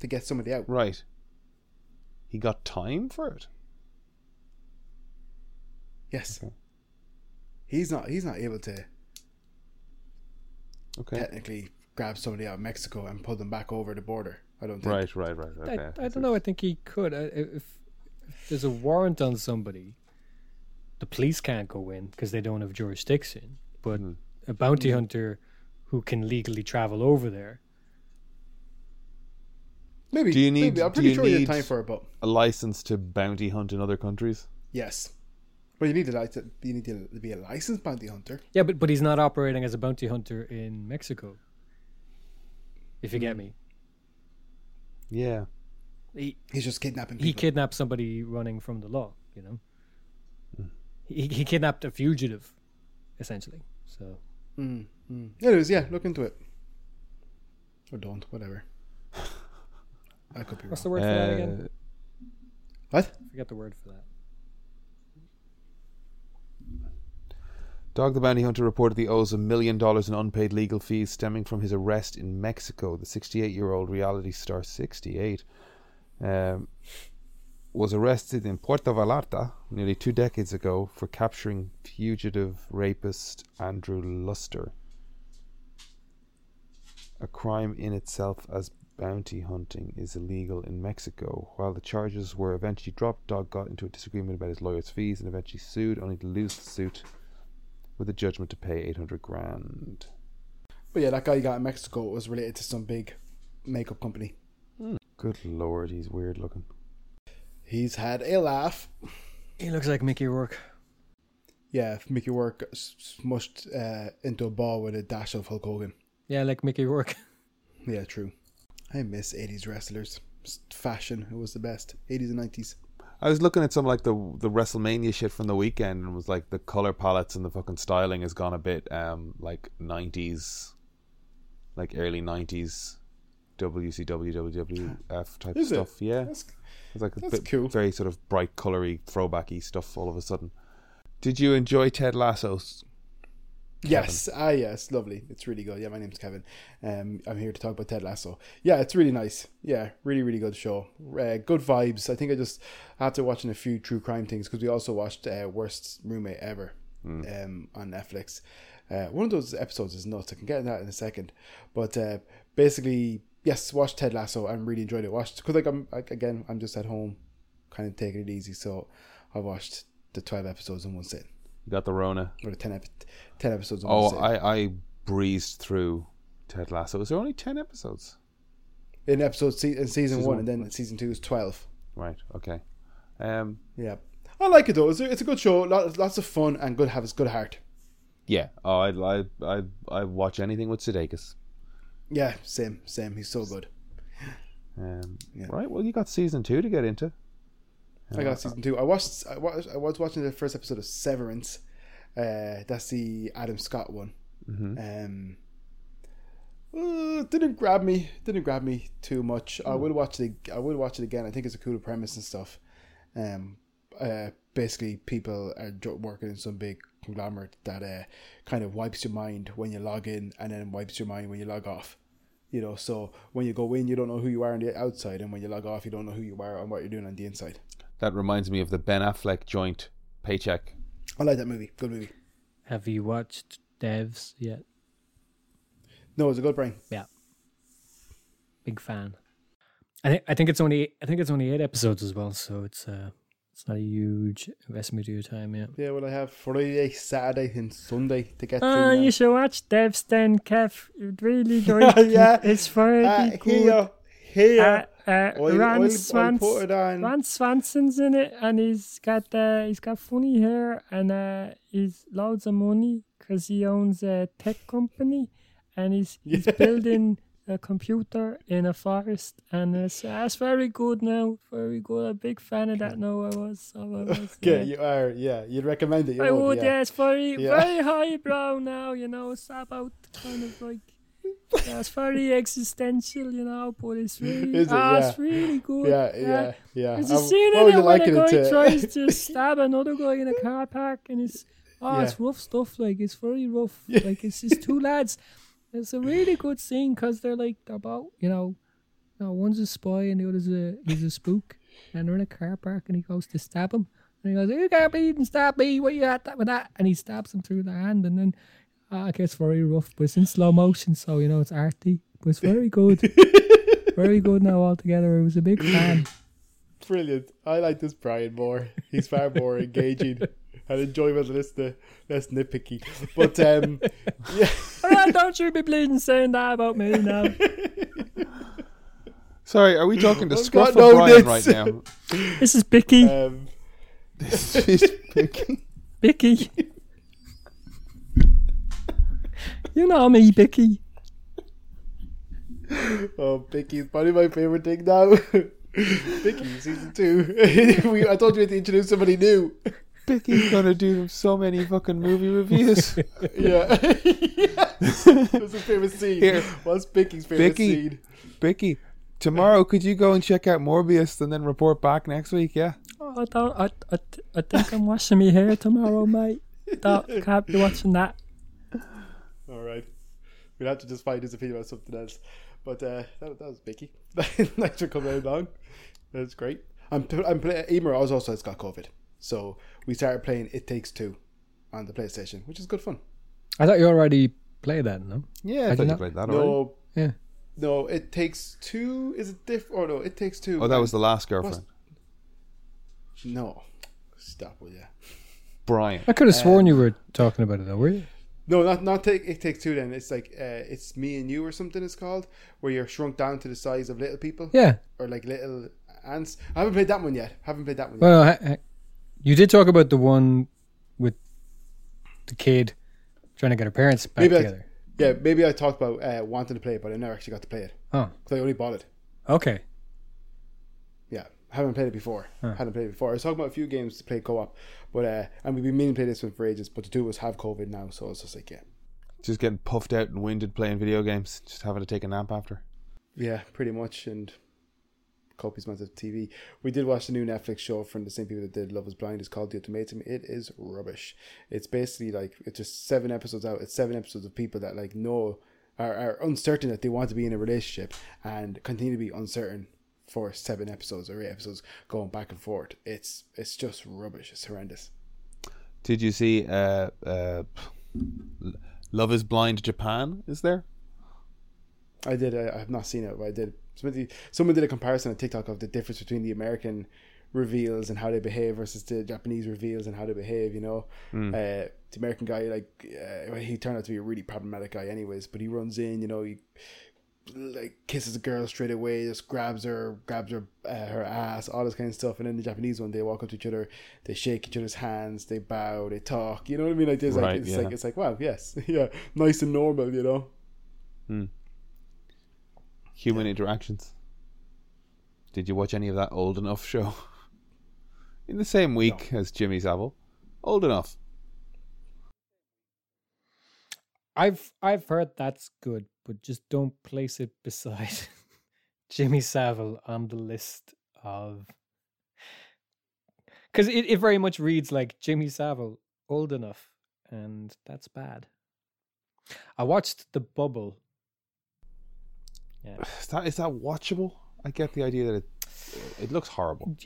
to get somebody out. Right. He got time for it. Yes, Okay. he's not he's not able to Okay. technically grab somebody out of Mexico and pull them back over the border. I don't think. Right, right, right. Okay. I, I don't know. I think he could. I- If, if there's a warrant on somebody, the police can't go in because they don't have jurisdiction. But Hmm. a bounty hunter who can legally travel over there, Maybe. Do you need- Maybe. I'm do pretty you sure he need- had time for it, but A license to bounty hunt in other countries? yes. But you need to you need to be a licensed bounty hunter. yeah, but but he's not operating as a bounty hunter in Mexico. If you get Hmm. me, Yeah. he He's just kidnapping he people. kidnapped somebody running from the law. You know, he he kidnapped a fugitive, essentially. So Mm, mm. Anyways, yeah, look into it. Or don't, whatever. I could be wrong. what's the word for that again? Uh, What? I forget the word for that. Dog the Bounty Hunter reportedly owes a million dollars in unpaid legal fees stemming from his arrest in Mexico. The 68 year old reality star, 68, um, was arrested in Puerto Vallarta nearly two decades ago for capturing fugitive rapist Andrew Luster. A crime in itself, as bounty hunting is illegal in Mexico. While the charges were eventually dropped, Dog got into a disagreement about his lawyer's fees and eventually sued, only to lose the suit with a judgment to pay 800 grand. But yeah, that guy you got in Mexico was related to some big makeup company. Hmm. Good lord, he's weird looking. He's had a laugh. He looks like Mickey Rourke. Yeah, if Mickey Rourke smushed uh, into a ball with a dash of Hulk Hogan. Yeah, like Mickey Rourke. *laughs* Yeah, true. I miss 80s wrestlers. Fashion, it was the best. 80s and 90s. I was looking at some like the the WrestleMania shit from the weekend and was like the color palettes and the fucking styling has gone a bit um like 90s like early 90s WCW WWF type Is it? stuff. Yeah. That's, It's like a That's bit cool. very sort of bright colory throwbacky stuff all of a sudden. Did you enjoy Ted Lasso's yes, ah, yes, lovely. It's really good. Yeah, my name's Kevin. Um, I'm here to talk about Ted Lasso. Yeah, it's really nice. Yeah, really, really good show. Uh, good vibes. I think I just after watching a few true crime things because we also watched uh, Worst Roommate Ever um, on Netflix. Uh, one of those episodes is nuts. I can get into that in a second, but uh, basically, yes, watched Ted Lasso and really enjoyed it. Watched because like I'm like again, I'm just at home, kind of taking it easy. So I watched the twelve episodes in one sit You got the Rona. or the 10, ep- 10 episodes in one Oh, sit. I I breezed through Ted Lasso. Is there only 10 episodes? in episode se- in season, Season one, one, and then season two is twelve. Right. Okay. Um Yeah, I like it though. It's a, it's a good show. Lots, lots of fun and good. Have a good heart. yeah. Oh, I I I I watch anything with Sudeikis. Yeah, same, same. He's so good. Um, Yeah. Right. Well, you got season two to get into. I got season two. I watched. I watched. I was watching the first episode of Severance. Uh, that's the Adam Scott one. Mm-hmm. Um, uh, didn't grab me. Didn't grab me too much. I will watch it. I will watch it again. I think it's a cool premise and stuff. Um, uh, basically, people are working in some big conglomerate that uh, kind of wipes your mind when you log in, and then wipes your mind when you log off. You know, so when you go in, you don't know who you are on the outside, and when you log off, you don't know who you are and what you're doing on the inside. That reminds me of the Ben Affleck joint paycheck. I like that movie. Good movie. Have you watched Devs yet? No, it's a good brain. Yeah, big fan. I think I think it's only I think it's only eight episodes as well, so it's uh it's not a huge investment of your time yet. Yeah, well, I have Friday, Saturday, and Sunday to get Ah, through. now. you should watch Devs then, Kev. You'd really *laughs* enjoy it. Yeah. It's very Uh, good. here, here. Uh, Uh, Oil, Ron, oil, oil Swans, put it on. Ron Swanson's in it, and he's got uh, he's got funny hair, and uh, he's loads of money because he owns a tech company, and he's he's *laughs* building a computer in a forest, and it's that's very good now, very good. I'm a big fan of that. now I was, I was. *laughs* Okay, yeah. you are. Yeah, you'd recommend it. You I would, would, yeah. yeah. It's very, Yeah. very highbrow now, you know. It's about kind of like, yeah, it's very *laughs* existential, you know, but it's really, it? ah, Yeah. it's really good. Yeah, yeah, yeah. There's a scene in it where a guy to? tries *laughs* to stab another guy in a car park, and it's, oh, it's rough stuff. Like it's very rough. Yeah. Like it's just two lads. It's a really good scene because they're like they're about, you know, you know, one's a spy and the other's a he's a spook, and they're in a car park, and he goes to stab him, and he goes, "You can't be and stab me. What you at that with that?" And he stabs him through the hand, and then ah, it gets very rough, but it's in slow motion, so you know it's arty, but it's very good, *laughs* very good now altogether. I was a big fan. Brilliant. I like this Brian more. He's far more engaging *laughs* and enjoyable less the less nitpicky. But um, *laughs* yeah, Ah, don't you be bleeding saying that about me now. Sorry, are we talking to I've Scruff or no Brian right now? This is Bicky. um, This is picking. Bicky. you know me, Bicky. oh, Bicky is probably my favorite thing now. *laughs* Bicky, season two. *laughs* we, I told you had to introduce somebody new. Bicky's gonna do so many fucking movie reviews. *laughs* Yeah. *laughs* What's his favorite scene? Here. What's Bicky's favorite Bicky. scene? Bicky, tomorrow could you go and check out Morbius and then report back next week? Yeah. Oh, I don't. I, I, I think I'm washing my hair tomorrow, mate. Don't, can't be watching that. All right. We'll have to just find his opinion about something else. But uh, that, that was Bicky. *laughs* Thanks for coming along. That's great. I'm, I'm playing. Emer also has got COVID. So we started playing It Takes Two on the PlayStation, which is good fun. I thought you already played that, no? Yeah, I I thought you not- played that already. No, Yeah. no, It Takes Two. Is it diff? Or no, It Takes Two. Oh, that was the last girlfriend. No. Stop, with ya? Brian. I could have sworn you were talking about it, though, were you? No, not not take it takes two. Then it's like uh, it's me and you or something. It's called where you're shrunk down to the size of little people Yeah. or like little ants. I haven't played that one yet. Haven't played that one. Yet. Well, ha- ha- you did talk about the one with the kid trying to get her parents back Maybe I- together. Yeah, maybe I talked about uh, wanting to play it, but I never actually got to play it Oh, because I only bought it. okay. Yeah, haven't played it before. Hadn't played it before. I was talking about a few games to play co-op, but uh, and we've been meaning to play this one for ages. But the two of us have COVID now, so it's just like yeah, Just getting puffed out and winded playing video games. Just having to take a nap after. yeah, pretty much. And copious amounts of TV. We did watch the new Netflix show from the same people that did Love Is Blind. It's called The Ultimatum. It is rubbish. It's basically like it's just seven episodes out. It's seven episodes of people that like know are, are uncertain that they want to be in a relationship and continue to be uncertain for seven episodes or eight episodes going back and forth. It's it's just rubbish. It's horrendous. Did you see uh, uh, Love is Blind Japan? Is there? I did. I, I have not seen it, but I did. Somebody, someone did a comparison on TikTok of the difference between the American reveals and how they behave versus the Japanese reveals and how they behave. You know, uh, the American guy, like uh, he turned out to be a really problematic guy, anyways. But he runs in, you know, he like kisses a girl straight away, just grabs her, grabs her, uh, her ass, all this kind of stuff. And then the Japanese one, they walk up to each other, they shake each other's hands, they bow, they talk. You know what I mean? Like this, Right, like it's yeah. like it's like wow, yes, *laughs* yeah, nice and normal. You know. Human interactions. Did you watch any of that old enough show? *laughs* In the same week as Jimmy Savile. Old enough. I've I've heard that's good, but just don't place it beside *laughs* Jimmy Savile on the list of *laughs* because it, it very much reads like Jimmy Savile old enough, and that's bad. I watched The Bubble. Yeah, *sighs* Is that is that watchable? I get the idea that it it looks horrible.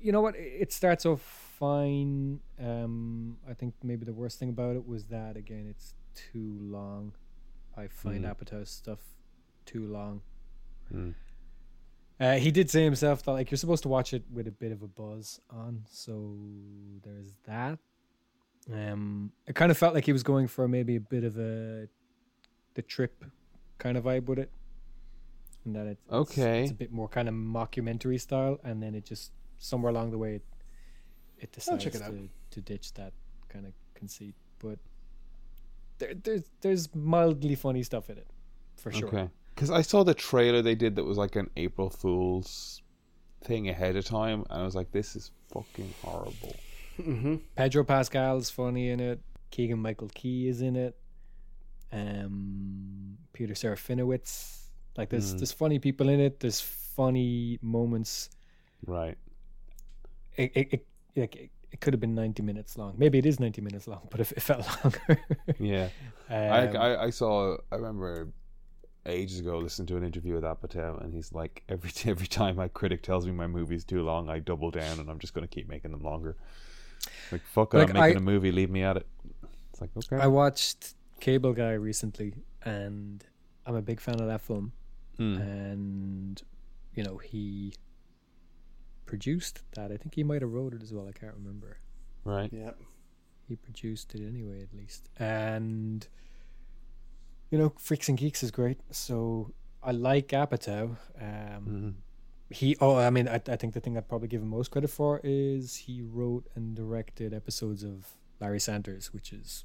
you know what? It starts off fine. Um, I think maybe the worst thing about it was that again, it's too long. I find Apatow stuff too long. Mm. Uh, he did say himself that like you're supposed to watch it with a bit of a buzz on, so there's that. Um, it kind of felt like he was going for maybe a bit of a the trip kind of vibe with it. And that it's, Okay. it's a bit more kind of mockumentary style, and then it just somewhere along the way it, it decides check it out. to, to ditch that kind of conceit. But there, there's there's mildly funny stuff in it, for sure. Okay. Because I saw the trailer they did that was like an April Fool's thing ahead of time, and I was like, this is fucking horrible. Mm-hmm. Pedro Pascal's funny in it. Keegan Michael Key is in it. Um, Peter Serafinowicz. Like there's Mm. there's funny people in it. There's funny moments. Right. It it, it, like, it, it could have been 90 minutes long. Maybe it is 90 minutes long, but it, it felt *laughs* longer. Yeah. I, Um, I I saw. I remember ages ago listening to an interview with Apatow, and he's like, every *laughs* every time my critic tells me my movie's too long, I double down, and I'm just going to keep making them longer. Like fuck it, Like, I'm making I- a movie. Leave me at it. It's like okay. I watched Cable Guy recently, and I'm a big fan of that film. Mm. And you know he produced that. I think he might have wrote it as well. I can't remember. right. Yeah. He produced it anyway, at least. And you know, Freaks and Geeks is great. So I like Apatow. Um, Mhm. he oh i mean I, I think the thing i'd probably give him most credit for is he wrote and directed episodes of larry sanders which is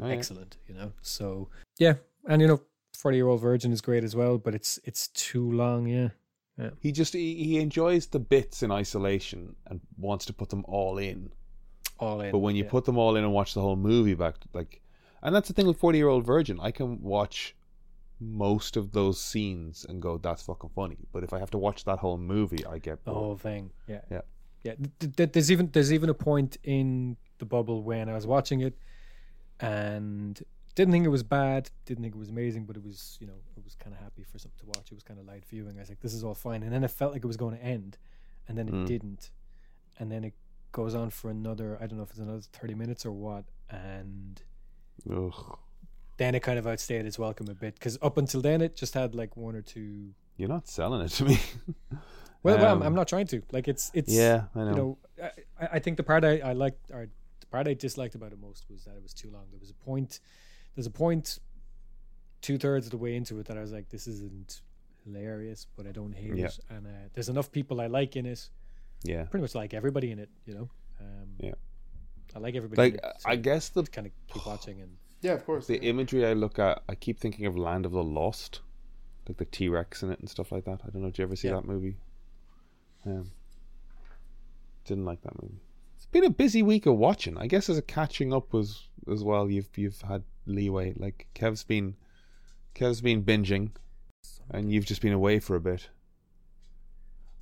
Oh, yeah. excellent you know so yeah and you know 40 year old virgin is great as well but it's it's too long yeah yeah. He just he, he enjoys the bits in isolation and wants to put them all in. all in But when you yeah. put them all in and watch the whole movie back, like, and that's the thing with Forty Year Old Virgin, I can watch most of those scenes and go, "That's fucking funny." But if I have to watch that whole movie, I get the whole thing yeah Yeah. yeah th- th- there's even there's even a point in the bubble when i was watching it and didn't think it was bad didn't think it was amazing but it was you know it was kind of happy for something to watch it was kind of light viewing i was like this is all fine and then it felt like it was going to end and then it Mm. didn't and then it goes on for another i don't know if it's another 30 minutes or what and Ugh. then it kind of outstayed its welcome a bit because up until then it just had like one or two You're not selling it to me. *laughs* well, well I'm, Um, I'm not trying to like it's it's Yeah, I know. you know, I, I think the part I, I liked or the part I disliked about it most was that it was too long. There was a point, there's a point two thirds of the way into it that I was like, this isn't hilarious, but I don't hate Yeah. it. And uh, there's enough people I like in it, yeah, pretty much like everybody in it, you know. Um, Yeah. I like everybody. like in it, I guess the kind of keep watching and Yeah, of course. the imagery I look at, I keep thinking of Land of the Lost, like the T Rex in it and stuff like that. I don't know. Did you ever see Yeah. that movie? Um, didn't like that movie. Been a busy week of watching. I guess as a catching up was as well. You've you've had leeway. Like Kev's been, Kev's been binging, and you've just been away for a bit.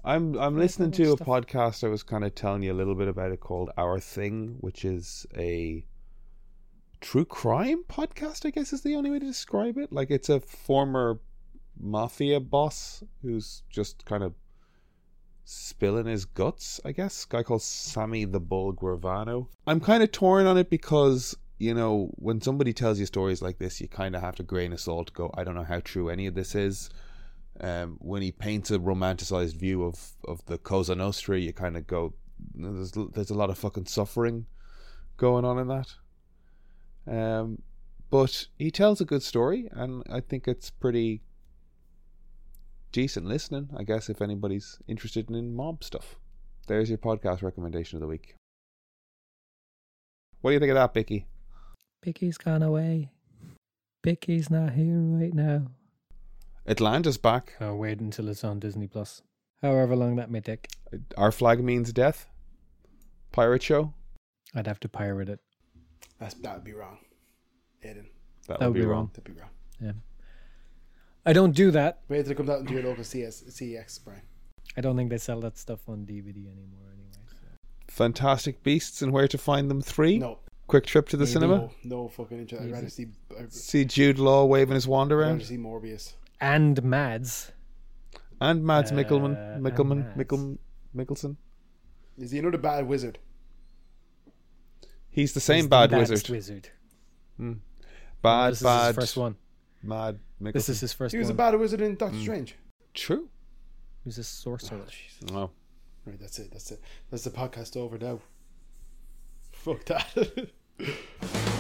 I'm I'm listening to a podcast. I was kind of telling you a little bit about it called Our Thing, which is a true crime podcast. I guess is the only way to describe it. Like it's a former mafia boss who's just kind of spilling his guts. I guess guy called Sammy the Bull Gravano. I'm kind of torn on it because you know when somebody tells you stories like this, you kind of have to grain of salt. Go, I don't know how true any of this is um, when he paints a romanticized view of, of the Cosa Nostra, you kind of go, there's there's a lot of fucking suffering going on in that. Um, but he tells a good story, and I think it's pretty decent listening. I guess if anybody's interested in mob stuff, there's your podcast recommendation of the week. What do you think of that, Bicky? Bicky's gone away. Bicky's not here right now. Atlanta's back. I'll wait until it's on Disney Plus. However long that may take. Our flag means death. Pirate show. I'd have to pirate it. That's, that would be wrong. Aiden, That, That would be wrong. that'd be wrong. I don't do that. Wait till it comes out into your local CS, CEX, Brian. I don't think they sell that stuff on DVD anymore anyway. So. Fantastic Beasts and Where to Find Them 3. No. Quick trip to the Maybe. cinema. No, no fucking interest. I'd rather see, I'd See Jude Law waving his wand rather around. see Morbius. And Mads. And Mads Uh, Mikkelman. and Mikkelman. Mads. Mikkel, Mikkelsen. Is he another bad wizard? He's the same the bad baddest wizard. wizard. Bad, this is bad, his first one. Mad Mikkelsen. This is his first He was a bad wizard in Doctor hmm. Strange. True. He was a sorcerer. Oh, oh. Right, that's it. That's it. That's the podcast over now. Fuck that. *laughs*